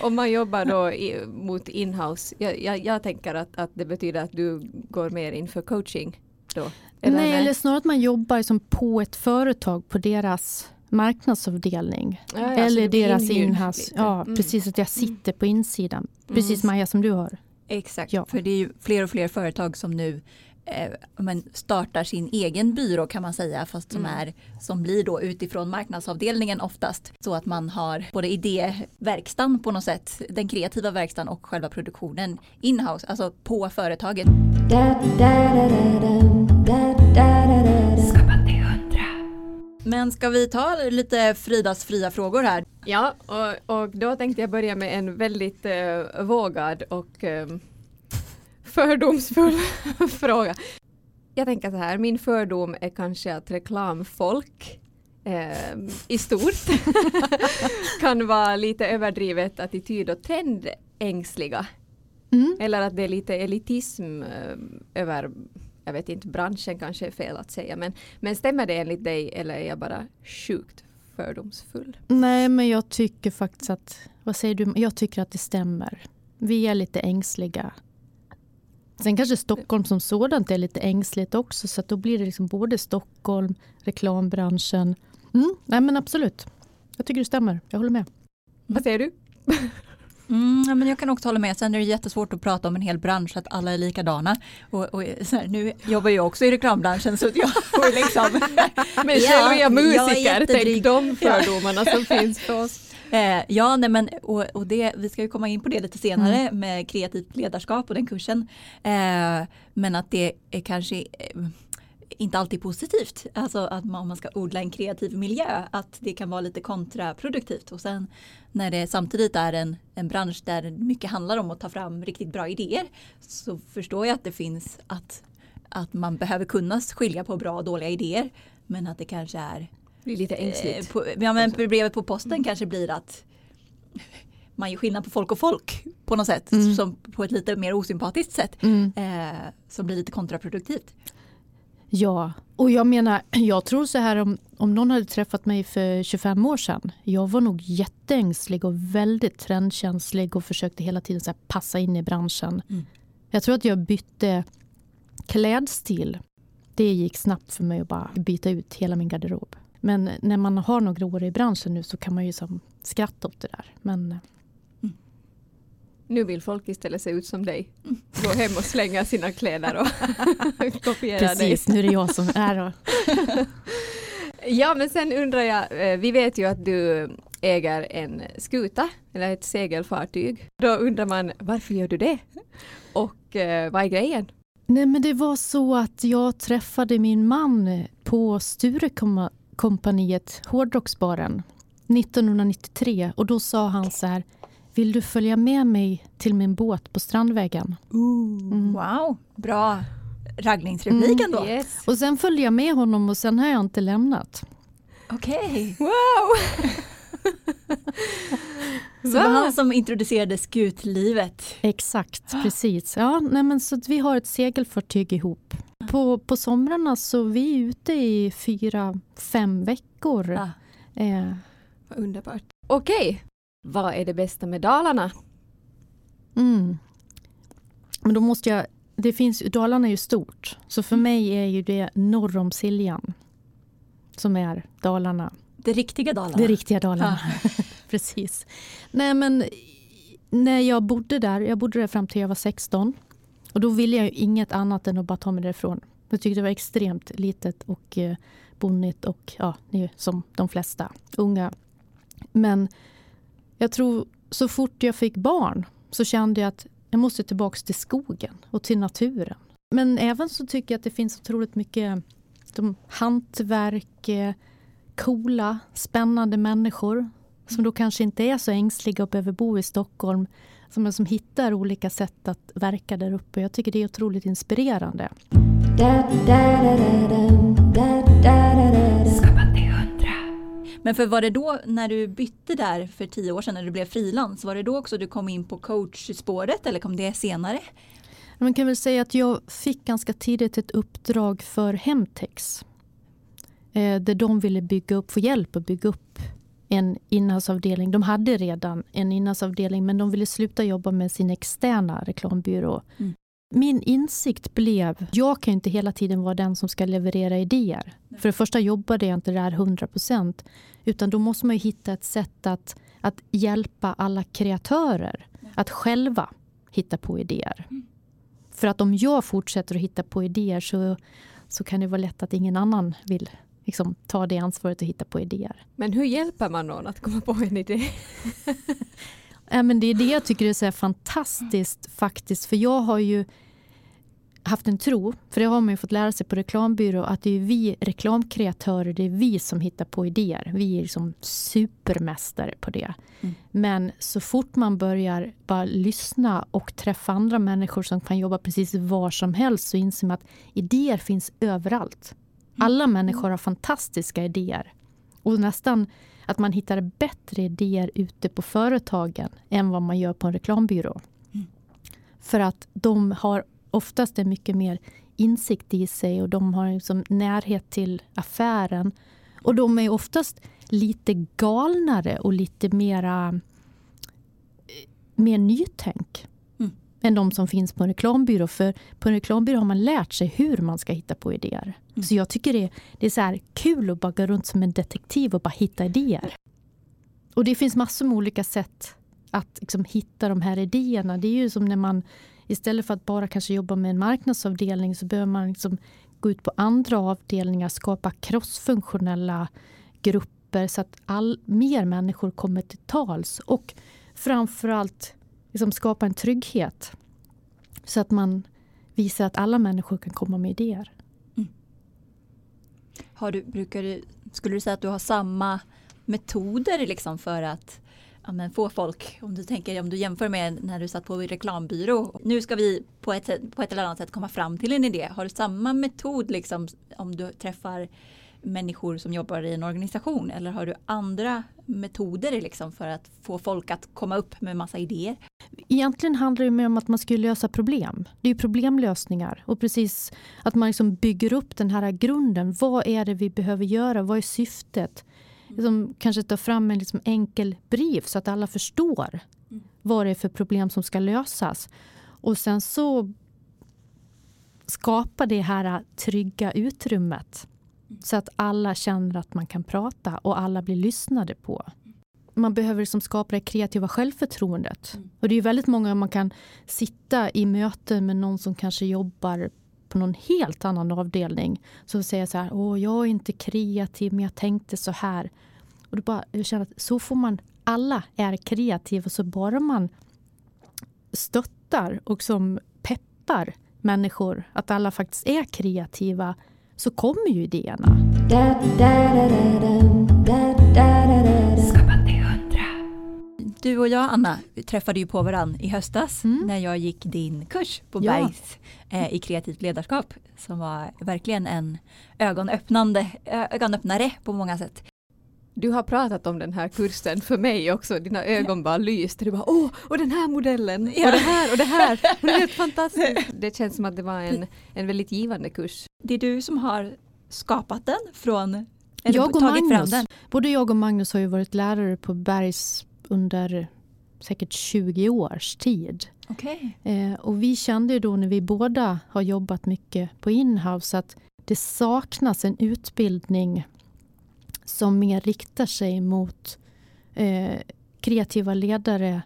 *laughs* om man jobbar då i, mot inhouse, jag, jag, jag tänker att, att det betyder att du går mer in för coaching då? nej, eller snarare att man jobbar som på ett företag på deras marknadsavdelning. Ja, ja, så eller deras inhouse. Ja, Mm. precis. Att jag sitter på insidan. Precis Maja som du har. Exakt, Ja. för det är ju fler och fler företag som nu men startar sin egen byrå kan man säga fast som, Mm. är, som blir då utifrån marknadsavdelningen oftast. Så att man har både idéverkstan på något sätt, den kreativa verkstan och själva produktionen inhouse, alltså på företaget. Men ska vi ta lite Fridas fria frågor här? Ja, och, och då tänkte jag börja med en väldigt eh, vågad och eh, fördomsfull *laughs* fråga. Jag tänker så här, min fördom är kanske att reklamfolk eh, i stort *laughs* kan vara lite överdrivet attityd och trendängsliga. Mm. Eller att det är lite elitism eh, över, jag vet inte, branschen kanske är fel att säga, men, men stämmer det enligt dig eller är jag bara sjukt fördomsfull? Nej, men jag tycker faktiskt att, vad säger du, jag tycker att det stämmer. Vi är lite ängsliga. Sen kanske Stockholm som sådant är lite ängsligt också, så att då blir det liksom både Stockholm, reklambranschen. Mm, nej men absolut. Jag tycker det stämmer, jag håller med. Vad säger du? Mm, ja, men jag kan också hålla med. Sen är det jättesvårt att prata om en hel bransch att alla är likadana. Och, och så här, nu jobbar jag också i reklambranschen så jag får liksom... Men själv är jag jag är musiker, tänk jättedryg. de fördomarna som finns för oss. *laughs* Eh, ja, nej, men och, och det, vi ska ju komma in på det lite senare med kreativt ledarskap och den kursen. Eh, men att det är kanske eh, inte alltid positivt. Alltså att man, om man ska odla en kreativ miljö, att det kan vara lite kontraproduktivt. Och sen när det samtidigt är en, en bransch där mycket handlar om att ta fram riktigt bra idéer så förstår jag att det finns att, att man behöver kunna skilja på bra och dåliga idéer. Men att det kanske är blir lite Eh, ängsligt. På, ja, men brevet på posten kanske blir att man gör skillnad på folk och folk på något sätt. Mm. Som på ett lite mer osympatiskt sätt. Mm. Eh, som blir lite kontraproduktivt. Ja, och jag menar, jag tror så här om, om någon hade träffat mig för 25 år sedan. Jag var nog jätteängslig och väldigt trendkänslig och försökte hela tiden så passa in i branschen. Mm. Jag tror att jag bytte klädstil. Det gick snabbt för mig att bara byta ut hela min garderob. Men när man har några år i branschen nu så kan man ju som skratta åt det där. Men Nu vill folk istället se ut som dig. Gå hem och slänga sina kläder och *laughs* kopiera precis, dig. nu är det jag som är och *laughs* Ja, men sen undrar jag, eh, vi vet ju att du äger en skuta, eller ett segelfartyg. Då undrar man, varför gör du det? Och eh, vad är grejen? Nej, men det var så att jag träffade min man på Sturecompagniet, Hårdrocksbaren, 1993. Och då sa han så här, vill du följa med mig till min båt på Strandvägen? Mm. Wow, bra raggningsreplik Mm, ändå. Yes. Och sen följde jag med honom och sen har jag inte lämnat. Okej. Wow! *laughs* *laughs* Så det var han som introducerade skutlivet. Exakt, precis. Ja, nej, men så att vi har ett segelfartyg ihop. På, på somrarna så vi är ute i fyra, fem veckor. Ja. Eh, Vad underbart. Okej, vad är det bästa med Dalarna? Mm. Men då måste jag, det finns, Dalarna är ju stort, så för mig är ju det norr om Siljan som är Dalarna. Det riktiga Dalarna. Det riktiga Dalarna. Precis. Nej men när jag bodde där, jag bodde där fram till jag var 16 och då ville jag ju inget annat än att bara ta mig därifrån. Jag tyckte det var extremt litet och eh, bonnigt och ja, som de flesta unga. Men jag tror så fort jag fick barn så kände jag att jag måste tillbaka till skogen och till naturen. Men även så tycker jag att det finns otroligt mycket de, hantverk, eh, coola, spännande människor som då kanske inte är så ängsliga och behöver bo i Stockholm som, som hittar olika sätt att verka där uppe. Jag tycker det är otroligt inspirerande. Men för var det då när du bytte där för tio år sedan när du blev frilans, var det då också du kom in på coachspåret eller kom det senare? Man kan väl säga att jag fick ganska tidigt ett uppdrag för Hemtex. Eh, där de ville bygga upp, få hjälp att bygga upp en innehavsavdelning. De hade redan en innehavsavdelning men de ville sluta jobba med sin externa reklambyrå. Mm. Min insikt blev, jag kan inte hela tiden vara den som ska leverera idéer. För det första jobbade jag inte där 100 procent. Utan då måste man ju hitta ett sätt att, att hjälpa alla kreatörer att själva hitta på idéer. För att om jag fortsätter att hitta på idéer så, så kan det vara lätt att ingen annan vill liksom, ta det ansvaret och hitta på idéer. Men hur hjälper man någon att komma på en idé? *laughs* Äh, men det är det jag tycker är så fantastiskt faktiskt. För jag har ju haft en tro, för det har man ju fått lära sig på reklambyrå, att det är vi reklamkreatörer, det är vi som hittar på idéer. Vi är liksom supermästare på det. Mm. Men så fort man börjar bara lyssna och träffa andra människor som kan jobba precis var som helst så inser man att idéer finns överallt. Mm. Alla människor har fantastiska idéer. Och nästan att man hittar bättre idéer ute på företagen än vad man gör på en reklambyrå. Mm. För att de har oftast är mycket mer insikt i sig och de har liksom närhet till affären. Och de är oftast lite galnare och lite mera eh, mer nytänk mm. än de som finns på en reklambyrå. För på en reklambyrå har man lärt sig hur man ska hitta på idéer. Mm. Så jag tycker det, det är så här kul att bara gå runt som en detektiv och bara hitta idéer. Och det finns massor med olika sätt att liksom hitta de här idéerna. Det är ju som när man Istället för att bara kanske jobba med en marknadsavdelning så behöver man liksom gå ut på andra avdelningar, skapa crossfunktionella grupper så att all, mer människor kommer till tals. Och framförallt liksom skapa en trygghet. Så att man visar att alla människor kan komma med idéer. Har du, brukar du, skulle du säga att du har samma metoder liksom för att ja, men få folk, om du tänker om du jämför med när du satt på reklambyrå. Nu ska vi på ett, på ett eller annat sätt komma fram till en idé. Har du samma metod liksom om du träffar människor som jobbar i en organisation eller har du andra metoder liksom för att få folk att komma upp med massa idéer? Egentligen handlar det mer om att man ska lösa problem. Det är briemlösningar och precis att man liksom bygger upp den här grunden. Vad är det vi behöver göra? Vad är syftet? liksom, kanske ta fram en liksom enkel brief så att alla förstår mm. vad det är för problem som ska lösas. Och sen så skapa det här trygga utrymmet mm. Så att alla känner att man kan prata och alla blir lyssnade på. Man behöver liksom skapa det kreativa självförtroendet. Mm. Och det är väldigt många man kan sitta i möten med någon som kanske jobbar på någon helt annan avdelning så säger så här, åh jag är inte kreativ men jag tänkte så här. Och då bara, jag känner att så får man, alla är kreativa så bara man stöttar och som peppar människor att alla faktiskt är kreativa så kommer ju idéerna. Du och jag, Anna, träffade ju på varandra i höstas mm. när jag gick din kurs på ja. Bergs eh, i kreativt ledarskap som var verkligen en ögonöppnande, ögonöppnare på många sätt. Du har pratat om den här kursen för mig också, dina ögon bara lyste. Du bara åh, och den här modellen, ja. och det här och det här. Och det är helt fantastiskt. *laughs* Det känns som att det var en, en väldigt givande kurs. Det är du som har skapat den från jag och Magnus, Både jag och Magnus har ju varit lärare på Bergs under säkert 20 års tid. Okay. Eh, och vi kände ju då när vi båda har jobbat mycket på inhouse att det saknas en utbildning som mer riktar sig mot eh, kreativa ledare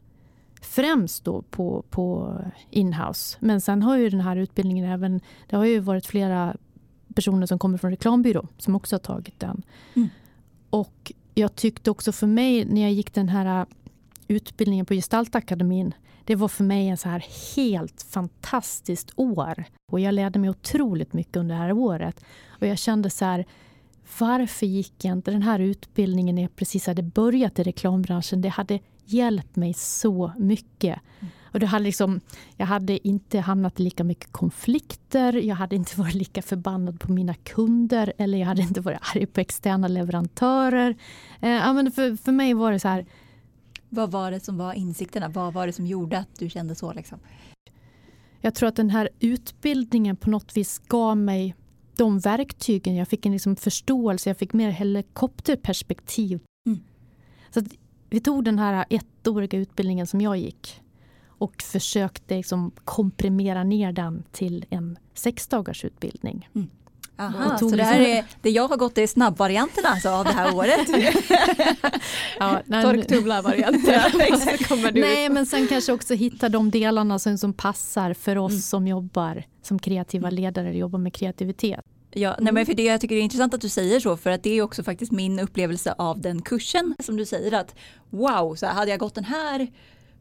främst då på, på inhouse. Men sen har ju den här utbildningen även, det har ju varit flera personer som kommer från reklambyrå som också har tagit den. Mm. Och jag tyckte också för mig när jag gick den här utbildningen på Gestaltakademin, det var för mig en så här helt fantastiskt år. Och jag lärde mig otroligt mycket under det här året. Och jag kände så här, varför gick jag inte den här utbildningen när jag precis hade börjat i reklambranschen? Det hade hjälpt mig så mycket. Mm. Och det hade liksom, jag hade inte hamnat i lika mycket konflikter, jag hade inte *laughs* varit lika förbannad på mina kunder eller jag hade inte varit arg på externa leverantörer. Eh, ja, men för, för mig var det så här... Vad var det som var insikterna? Vad var det som gjorde att du kände så? Liksom? Jag tror att den här utbildningen på något vis gav mig de verktygen. Jag fick en liksom förståelse, jag fick mer helikopterperspektiv. Mm. Så vi tog den här ettåriga utbildningen som jag gick och försökte liksom komprimera ner den till en sexdagars utbildning. Mm. Aha, Och så det här är, det jag har gått är snabbvarianten alltså av det här året. *laughs* Ja, Torktumlarvarianten. *laughs* Nej, men sen kanske också hitta de delarna som, som passar för oss Mm. som jobbar som kreativa ledare, eller jobbar med kreativitet. Ja, nej, men för det jag tycker det är intressant att du säger så för att det är också faktiskt min upplevelse av den kursen som du säger att wow, så hade jag gått den här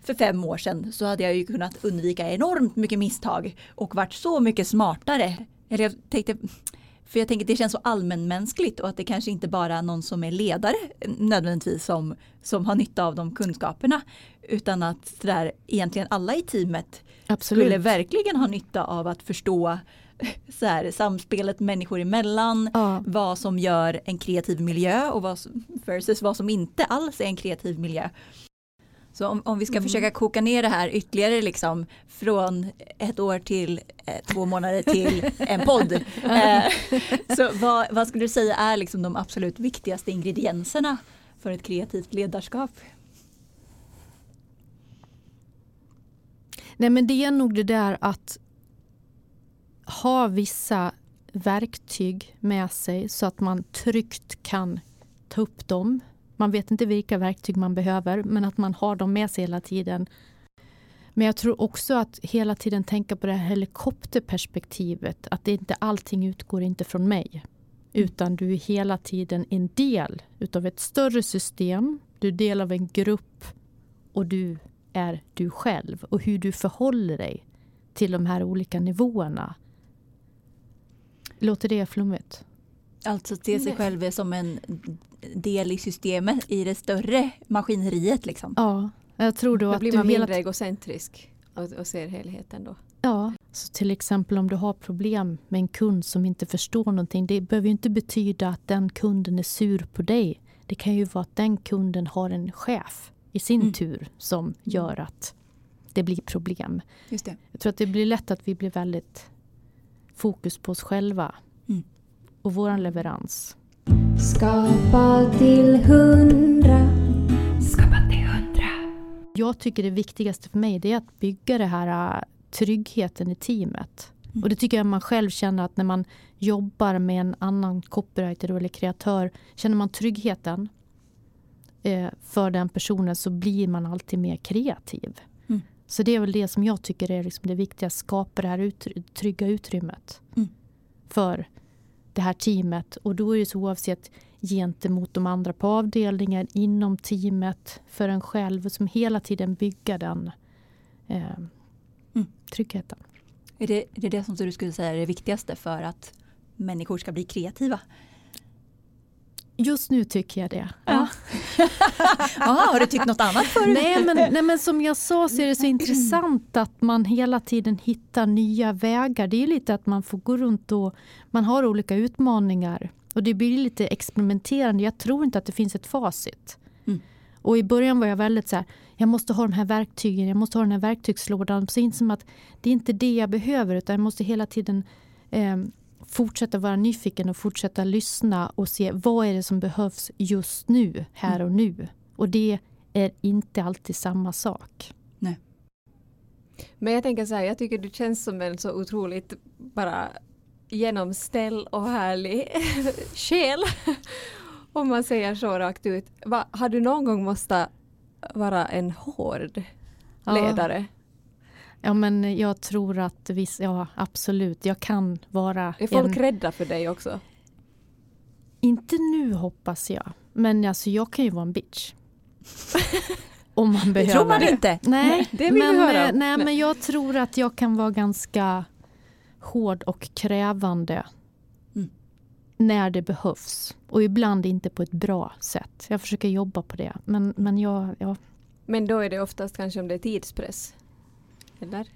för fem år sedan så hade jag ju kunnat undvika enormt mycket misstag och varit så mycket smartare. Eller jag tänkte, för jag tänker det känns så allmänmänskligt och att det kanske inte bara är någon som är ledare nödvändigtvis som, som har nytta av de kunskaperna utan att där, egentligen alla i teamet Absolut. skulle verkligen ha nytta av att förstå *laughs* så här, samspelet människor emellan, Ja. vad som gör en kreativ miljö och vad versus vad som inte alls är en kreativ miljö. Så om, om vi ska försöka koka ner det här ytterligare liksom från ett år till eh, två månader till *laughs* en podd. Eh, så vad, vad skulle du säga är liksom de absolut viktigaste ingredienserna för ett kreativt ledarskap? Nej, men det är nog det där att ha vissa verktyg med sig så att man tryggt kan ta upp dem. Man vet inte vilka verktyg man behöver, men att man har dem med sig hela tiden. Men jag tror också att hela tiden tänka på det här helikopterperspektivet. Att det inte allting utgår inte från mig. Utan du är hela tiden en del utav ett större system. Du är del av en grupp och du är du själv och hur du förhåller dig till de här olika nivåerna. Låter det flummigt? Alltså se sig själv som en del i systemet i det större maskineriet liksom. Ja, jag tror då Då att blir du man hela mindre egocentrisk och, och ser helheten då. Ja, så till exempel om du har problem med en kund som inte förstår någonting. Det behöver ju inte betyda att den kunden är sur på dig. Det kan ju vara att den kunden har en chef i sin Mm. tur som gör att det blir problem. Just det. Jag tror att det blir lätt att vi blir väldigt fokus på oss själva Mm. och vår leverans. Skapa till hundra. Skapa till hundra. Jag tycker det viktigaste för mig är att bygga det här äh, tryggheten i teamet. Mm. Och det tycker jag man själv känner att när man jobbar med en annan copywriter eller kreatör, känner man tryggheten eh, för den personen så blir man alltid mer kreativ. Mm. Så det är väl det som jag tycker är liksom det viktiga, skapa det här utry- trygga utrymmet Mm. för det här teamet. Och då är det så oavsett gentemot de andra på avdelningen, inom teamet, för en själv, som hela tiden bygga den eh, Mm. tryggheten. Är det, är det det som du skulle säga är det viktigaste för att människor ska bli kreativa? Just nu tycker jag det. Ja. Aha, *laughs* har du tyckt något annat förut? Nej, men, nej men som jag sa så är det så intressant att man hela tiden hittar nya vägar. Det är lite att man får gå runt och man har olika utmaningar. Och det blir lite experimenterande. Jag tror inte att det finns ett facit. Mm. Och i början var jag väldigt så här, jag måste ha de här verktygen, jag måste ha den här verktygslådan. Så insåg jag att det är inte det jag behöver utan jag måste hela tiden eh, fortsätta vara nyfiken och fortsätta lyssna och se vad är det som behövs just nu, här och nu. Och det är inte alltid samma sak. Men jag tänker så här, jag tycker du känns som en så otroligt bara genomställd och härlig *laughs* själ. Om man säger så rakt ut. Va, har du någon gång måste vara en hård ledare? Ja, men jag tror att viss, ja, absolut, jag kan vara Är folk en... rädda för dig också? Inte nu hoppas jag, men alltså jag kan ju vara en bitch. *laughs* Om man Det behöver. tror man inte. Nej, Det vill vi men, höra eh, Nej. men jag tror att jag kan vara ganska hård och krävande Mm. när det behövs. Och ibland inte på ett bra sätt. Jag försöker jobba på det. Men, men jag, ja. Men då är det oftast kanske om det är tidspress? Eller?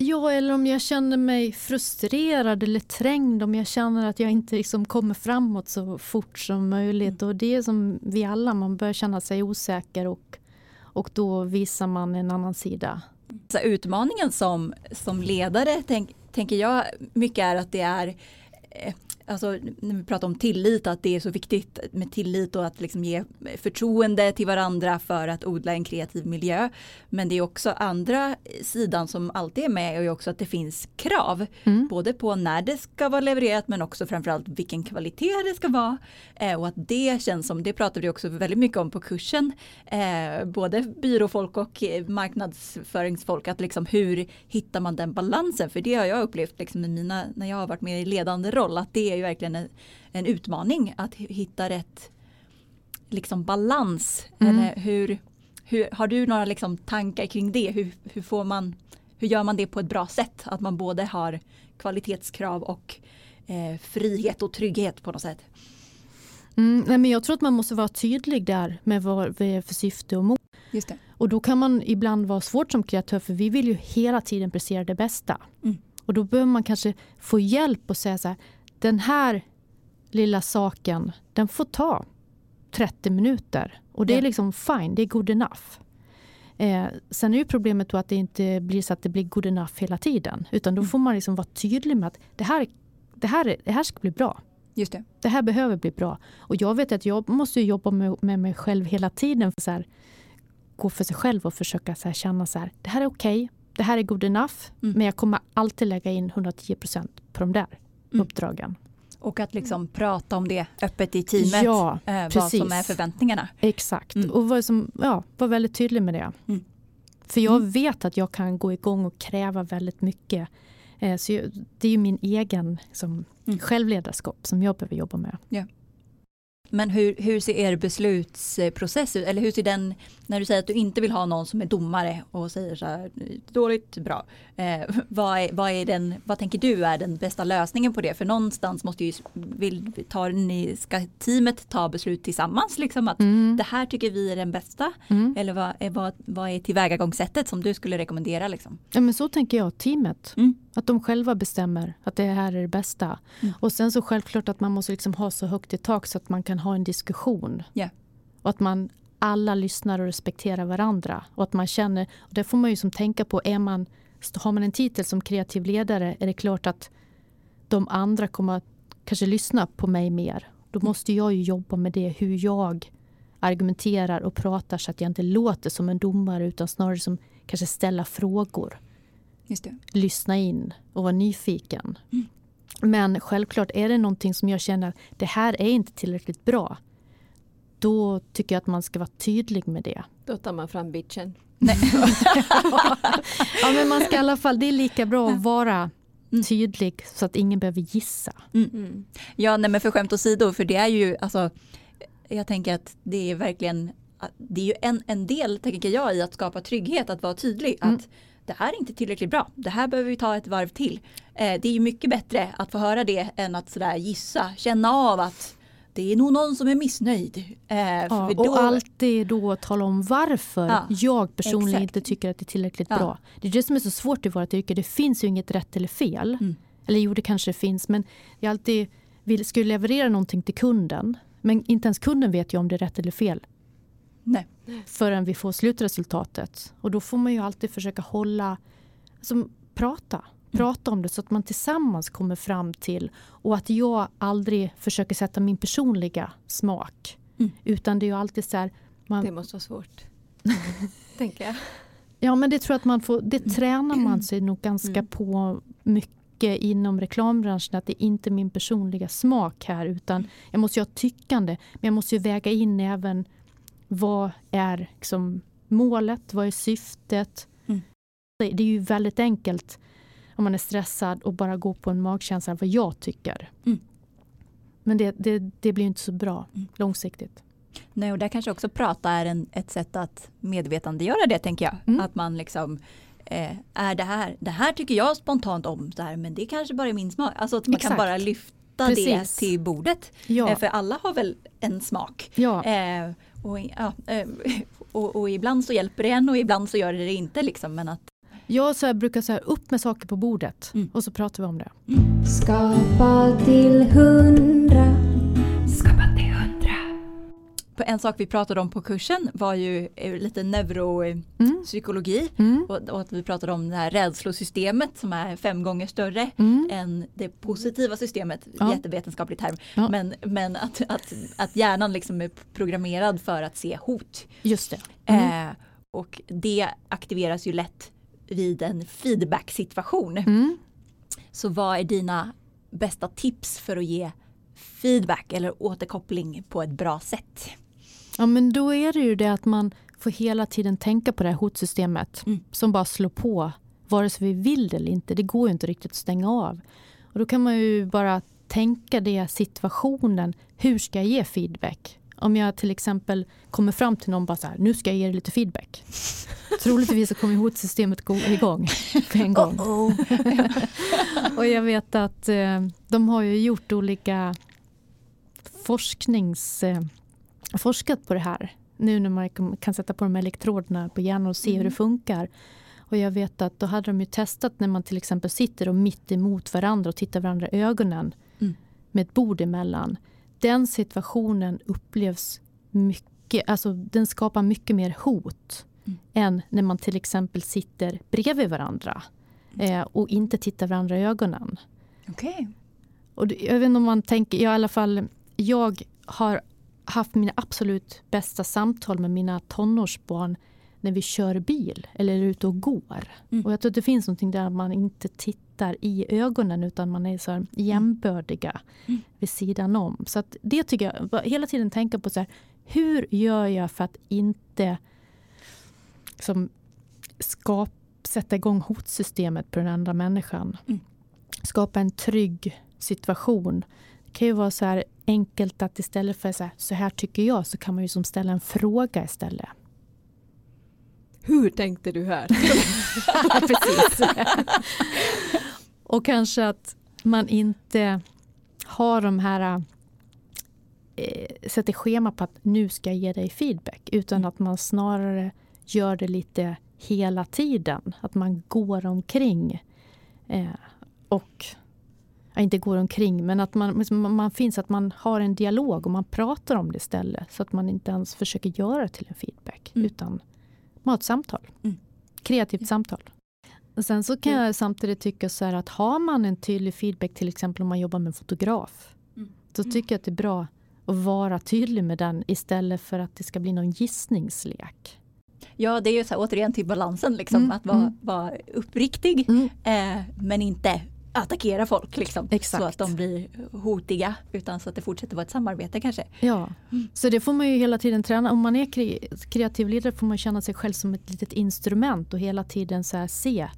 ja, eller om jag känner mig frustrerad eller trängd. Om jag känner att jag inte liksom kommer framåt så fort som möjligt. Och det är som vi alla, man börjar känna sig osäker och, och då visar man en annan sida. Så utmaningen som, som ledare tänk, tänker jag mycket är att det är eh, alltså när vi pratar om tillit, att det är så viktigt med tillit och att liksom ge förtroende till varandra för att odla en kreativ miljö. Men det är också andra sidan som alltid är med och är också att det finns krav. Mm. Både på när det ska vara levererat men också framförallt vilken kvalitet det ska vara. Eh, och att det känns som, det pratade vi också väldigt mycket om på kursen, eh, både byråfolk och marknadsföringsfolk, att liksom hur hittar man den balansen? För det har jag upplevt liksom mina, när jag har varit med i ledande roll, att det är ju verkligen en, en utmaning att hitta rätt liksom balans. Mm. Eller hur, hur, har du några liksom tankar kring det? Hur, hur, får man, hur gör man det på ett bra sätt? Att man både har kvalitetskrav och eh, frihet och trygghet på något sätt. Mm, nej, men jag tror att man måste vara tydlig där med vad det är för syfte och mål. Just det. Och då kan man ibland vara svårt som kreatör för vi vill ju hela tiden prestera det bästa. Mm. Och då behöver man kanske få hjälp och säga så här, den här lilla saken, den får ta 30 minuter. Och det är liksom fine, det är good enough. Eh, sen är ju problemet då att det inte blir så att det blir good enough hela tiden. Utan då Mm. får man liksom vara tydlig med att det här, det här, är- det här ska bli bra. Just det. Det här behöver bli bra. Och jag vet att jag måste jobba med, med mig själv hela tiden. För så här, gå för sig själv och försöka så här, känna så här, det här är okej, det här är good enough. Mm. Men jag kommer alltid lägga in 110 procent på de där Mm. uppdragen. Och att liksom prata om det öppet i teamet. Ja, eh, vad som är förväntningarna. Exakt. Mm. Och var, som, ja, var väldigt tydlig med det. Mm. För jag vet att jag kan gå igång och kräva väldigt mycket. Eh, så jag, det är ju min egen som, Mm. självledarskap som jag behöver jobba med. Men hur, hur ser er beslutsprocess ut? Eller hur ser den, när du säger att du inte vill ha någon som är domare och säger så här, dåligt, bra. Eh, *laughs* vad, är, vad, är den, vad tänker du är den bästa lösningen på det? För någonstans måste ju, vill, tar ni, ska teamet ta beslut tillsammans? Liksom att Mm. det här tycker vi är den bästa? Mm. Eller vad är, vad, vad är tillvägagångssättet som du skulle rekommendera? Liksom? Ja, men så tänker jag, teamet. Mm. Att de själva bestämmer att det här är det bästa. Mm. Och sen så självklart att man måste liksom ha så högt i tak så att man kan ha en diskussion. Ja. Och att man alla lyssnar och respekterar varandra. Och att man känner, och det får man ju som tänka på, är man, har man en titel som kreativ ledare är det klart att de andra kommer att kanske lyssna på mig mer. Då måste jag ju jobba med det, hur jag argumenterar och pratar så att jag inte låter som en domare utan snarare som kanske ställa frågor lyssna in och vara nyfiken. Men självklart är det någonting som jag känner det här är inte tillräckligt bra. Då tycker jag att man ska vara tydlig med det. Då tar man fram bitchen. *laughs* Ja, men man ska i alla fall, det är lika bra att vara Mm. tydlig så att ingen behöver gissa. Mm. Ja, nej, men för skämt åsido, för det är ju alltså, jag tänker att det är verkligen, det är ju en, en del, tänker jag, i att skapa trygghet, att vara tydlig, Mm. att det här är inte tillräckligt bra, det här behöver vi ta ett varv till. Eh, det är ju mycket bättre att få höra det än att sådär gissa, känna av att det är nog någon som är missnöjd. Eh, Ja, då- och alltid då tala om varför Ja, jag personligen exakt. inte tycker att det är tillräckligt Ja. bra. Det är det som är så svårt i vårt yrke. Det finns ju inget rätt eller fel. Mm. Eller jo, det kanske finns. Men jag alltid vill, skulle leverera någonting till kunden. Men inte ens kunden vet ju om det är rätt eller fel Nej. Förrän vi får slutresultatet. Och då får man ju alltid försöka hålla, alltså, prata. Prata om det så att man tillsammans kommer fram till och att jag aldrig försöker sätta min personliga smak. Mm. Utan det är ju alltid så här, man, Det måste vara svårt. *laughs* Tänker jag. Ja, men det tror jag att man får, det tränar man *clears throat* sig nog ganska Mm. på mycket inom reklambranschen. Att det är inte min personliga smak här utan jag måste ju ha tyckande. Men jag måste ju väga in även vad är liksom målet, vad är syftet. Mm. Det det är ju väldigt enkelt om man är stressad och bara gå på en magkänsla vad jag tycker. Mm. Men det, det, det blir inte så bra Mm. långsiktigt. Nej, och där kanske också prata är en, ett sätt att medvetandegöra det tänker jag. Mm. Att man liksom eh, är det här, det här tycker jag spontant om, så här, men det kanske bara är min smak. Alltså att man kan Exakt. bara lyfta det Precis. till bordet. Ja, Eh, för alla har väl en smak. ja. Eh, och, ja, eh, *laughs* och, och ibland så hjälper det en och ibland så gör det det inte. Liksom, men att, Jag så här, brukar säga upp med saker på bordet Mm. och så pratar vi om det. Hundra. Skapa till hundra. En sak vi pratade om på kursen var ju eh, lite neuropsykologi Mm. och, och att vi pratade om det här rädslosystemet som är fem gånger större Mm. än det positiva systemet, Ja. jättevetenskaplig term. Ja. Men, men att, att, att hjärnan liksom är programmerad för att se hot. Just det. Mm. Eh, och det aktiveras ju lätt vid en feedback-situation. Mm. Så vad är dina bästa tips för att ge feedback eller återkoppling på ett bra sätt? Ja, men då är det ju det att man får hela tiden tänka på det här hotsystemet Mm. som bara slår på vare sig vi vill det eller inte. Det går ju inte riktigt att stänga av. Och då kan man ju bara tänka det situationen. Hur ska jag ge feedback? Om jag till exempel kommer fram till någon bara så här, nu ska jag ge dig lite feedback. *laughs* Troligtvis så kommer hotsystemet gå igång på en gång. *laughs* Och jag vet att eh, de har ju gjort olika forsknings... Eh, forskat på det här. Nu när man kan- sätta på de här elektroderna på hjärnan och se hur det funkar. Och jag vet att då hade de ju testat när man till exempel sitter och mitt emot varandra och tittar varandra i ögonen Mm. med ett bord emellan. Den situationen upplevs mycket, alltså den skapar mycket mer hot Mm. än när man till exempel sitter bredvid varandra eh, och inte tittar varandra i ögonen. Okej. Och det- jag vet inte om man tänker, jag, i alla fall, jag har haft mina absolut bästa samtal med mina tonårsbarn när vi kör bil eller är ute och går. Mm. Och jag tror att det finns någonting där man inte tittar i ögonen utan man är så här jämbördiga Mm. vid sidan om. Så att det tycker jag, hela tiden tänka på så här, hur gör jag för att inte som, skap, sätta igång hotsystemet på den andra människan. Mm. Skapa en trygg situation. Det kan ju vara så här enkelt att istället för så här, så här tycker jag så kan man ju som ställa en fråga istället. Hur tänkte du här? *laughs* Precis. och kanske att man inte har de här eh, sätter schema på att nu ska jag ge dig feedback utan att man snarare gör det lite hela tiden. Att man går omkring eh, och inte går omkring men att man, man, man finns att man har en dialog och man pratar om det istället så att man inte ens försöker göra det till en feedback Mm. utan man har ett samtal. Mm. Kreativt samtal. Och sen så kan jag samtidigt tycka så här att har man en tydlig feedback till exempel om man jobbar med en fotograf. Mm. Så tycker jag att det är bra att vara tydlig med den istället för att det ska bli någon gissningslek. Ja, det är ju så här, återigen till balansen, liksom, Mm, att vara, mm. vara uppriktig Mm. eh, men inte attackera folk liksom, Exakt. så att de blir hotiga utan så att det fortsätter vara ett samarbete kanske. Ja, så det får man ju hela tiden träna. Om man är kre- kreativ ledare får man känna sig själv som ett litet instrument och hela tiden så här se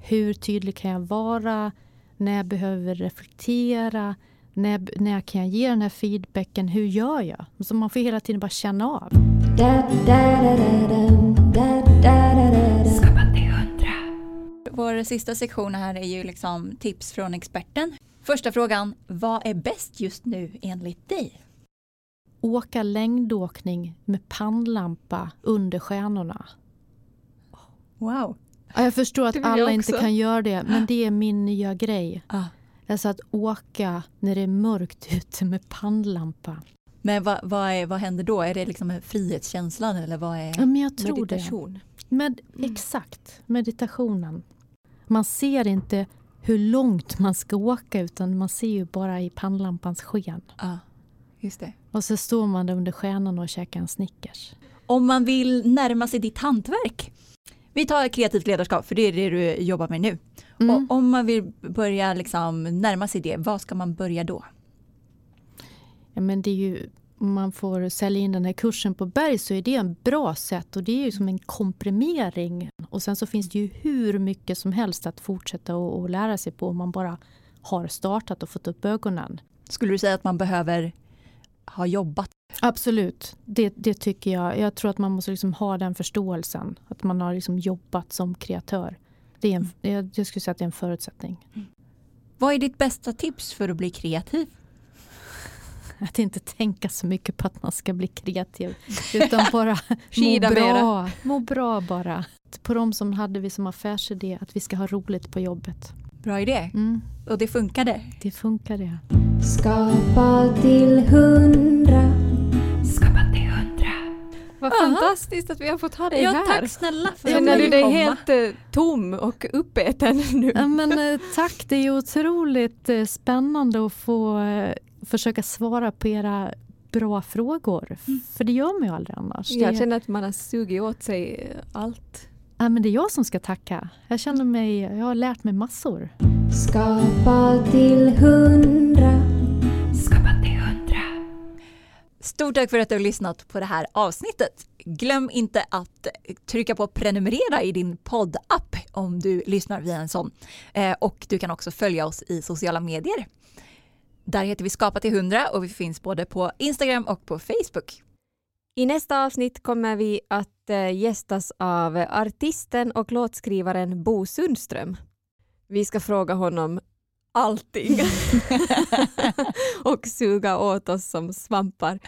hur tydlig kan jag vara? När behöver jag reflektera? När, när kan jag ge den här feedbacken? Hur gör jag? Så man får hela tiden bara känna av. Da, da, da, da, dum, da, da, da, Vår sista sektion här är ju liksom tips från experten. Första frågan, vad är bäst just nu enligt dig? Åka längdåkning med pannlampa under stjärnorna. Wow. Ja, jag förstår att Det alla inte kan göra det, men det är min nya grej. Ah. Alltså att åka när det är mörkt ute med pannlampa. Men vad, vad, är, vad händer då? Är det liksom frihetskänslan eller vad är? Ja, men jag tror det. Meditation. Med, exakt, meditationen. Man ser inte hur långt man ska åka utan man ser ju bara i pannlampans sken. Ja, just det. Och så står man där under stjärnorna och käkar en Snickers. Om man vill närma sig ditt hantverk. Vi tar kreativt ledarskap för det är det du jobbar med nu. Mm. Och om man vill börja liksom närma sig det, vad ska man börja då? Ja, men det är ju, man får sälja in den här kursen på Berg så är det en bra sätt och det är ju som en komprimering. Och sen så finns det ju hur mycket som helst att fortsätta och, och lära sig på om man bara har startat och fått upp ögonen. Skulle du säga att man behöver ha jobbat? Absolut, det, det tycker jag. Jag tror att man måste liksom ha den förståelsen. Att man har liksom jobbat som kreatör. Det är en, jag, jag skulle säga att det är en förutsättning. Vad är ditt bästa tips för att bli kreativ? Att inte tänka så mycket på att man ska bli kreativ. Utan bara *laughs* må bra. Må bra bara. På de som hade vi som affärsidé att vi ska ha roligt på jobbet. Bra idé. Mm, Och det funkade. det funkar det. Skapa till hundra. Skapa till hundra. vad Aha. fantastiskt att vi har fått ha dig Ja, här. tack snälla för att Känner du dig komma. helt eh, tom och uppäten *laughs* nu? Ja, men, eh, tack, det är otroligt eh, spännande att få försöka svara på era bra frågor. För det gör man ju aldrig annars. Jag känner att man har sugit åt sig allt. ja, men det är jag som ska tacka. Jag känner mig, jag har lärt mig massor. Skapa till hundra. Skapa till hundra. Stort tack för att du har lyssnat på det här avsnittet. Glöm inte att trycka på prenumerera i din poddapp om du lyssnar via en sån. Eh, Och du kan också följa oss i sociala medier. Där heter vi Skapa till 100 och vi finns både på Instagram och på Facebook. I nästa avsnitt kommer vi att eh, gästas av artisten och låtskrivaren Bo Sundström. Vi ska fråga honom allting *laughs* och suga åt oss som svampar.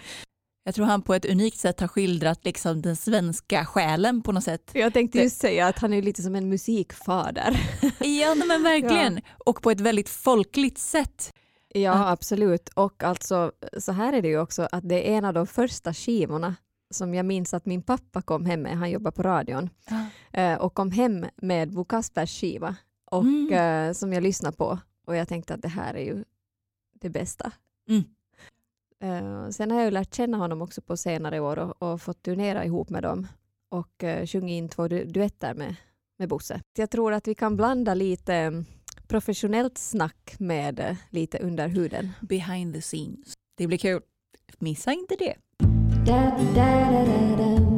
Jag tror han på ett unikt sätt har skildrat liksom den svenska själen på något sätt. Jag tänkte just säga att han är lite som en musikfader. Ja men verkligen. *laughs* Och på ett väldigt folkligt sätt. Ja, absolut. Och alltså, så här är det ju också att det är en av de första skivorna som jag minns att min pappa kom hem med, han jobbar på radion, eh, och kom hem med Bo Kaspers skiva och, Mm. eh, som jag lyssnade på och jag tänkte att det här är ju det bästa. Mm. Eh, sen har jag ju lärt känna honom också på senare år och, och fått turnera ihop med dem och uh, sjungit in två du duetter med, med Bosse. Jag tror att vi kan blanda lite professionellt snack med eh, lite under huden. Behind the scenes. Det blir kul. Missa inte det. Da da da da da.